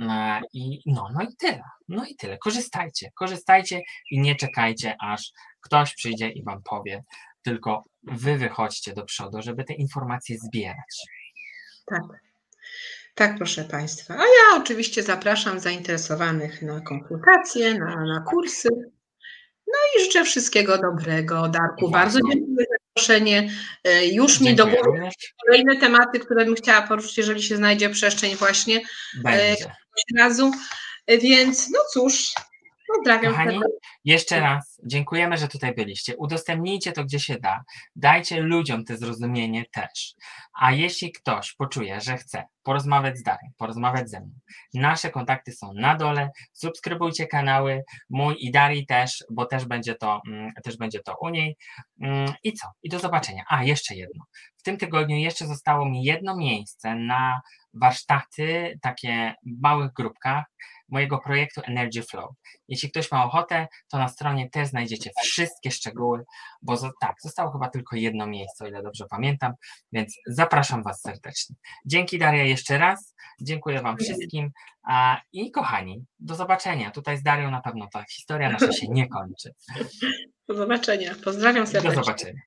Speaker 2: E, I no, no i tyle. No i tyle. Korzystajcie, korzystajcie i nie czekajcie, aż ktoś przyjdzie i Wam powie, tylko Wy wychodźcie do przodu, żeby te informacje zbierać.
Speaker 1: Tak. Tak, proszę Państwa. A ja oczywiście zapraszam zainteresowanych na konsultacje, na, na kursy. No i życzę wszystkiego dobrego. Darku, bardzo dziękuję za zaproszenie. E, już mi do głowy kolejne tematy, które bym chciała poruszyć, jeżeli się znajdzie przestrzeń właśnie e, Będzie. razu. E, więc no cóż, Pozdrawiam.
Speaker 2: Kochani, jeszcze raz dziękujemy, że tutaj byliście. Udostępnijcie to, gdzie się da. Dajcie ludziom te zrozumienie też. A jeśli ktoś poczuje, że chce porozmawiać z Darem, porozmawiać ze mną, nasze kontakty są na dole. Subskrybujcie kanały, mój i Darii też, bo też będzie to, mm, też będzie to u niej. Mm, I co? I do zobaczenia. A, jeszcze jedno. W tym tygodniu jeszcze zostało mi jedno miejsce na warsztaty, takie w małych grupkach mojego projektu Energy Flow. Jeśli ktoś ma ochotę, to na stronie też znajdziecie wszystkie szczegóły, bo tak, zostało chyba tylko jedno miejsce, o ile dobrze pamiętam, więc zapraszam Was serdecznie. Dzięki Daria jeszcze raz, dziękuję Wam wszystkim i kochani, do zobaczenia. Tutaj z Darią na pewno ta historia nasza się nie kończy.
Speaker 1: Do zobaczenia. Pozdrawiam serdecznie.
Speaker 2: Do zobaczenia.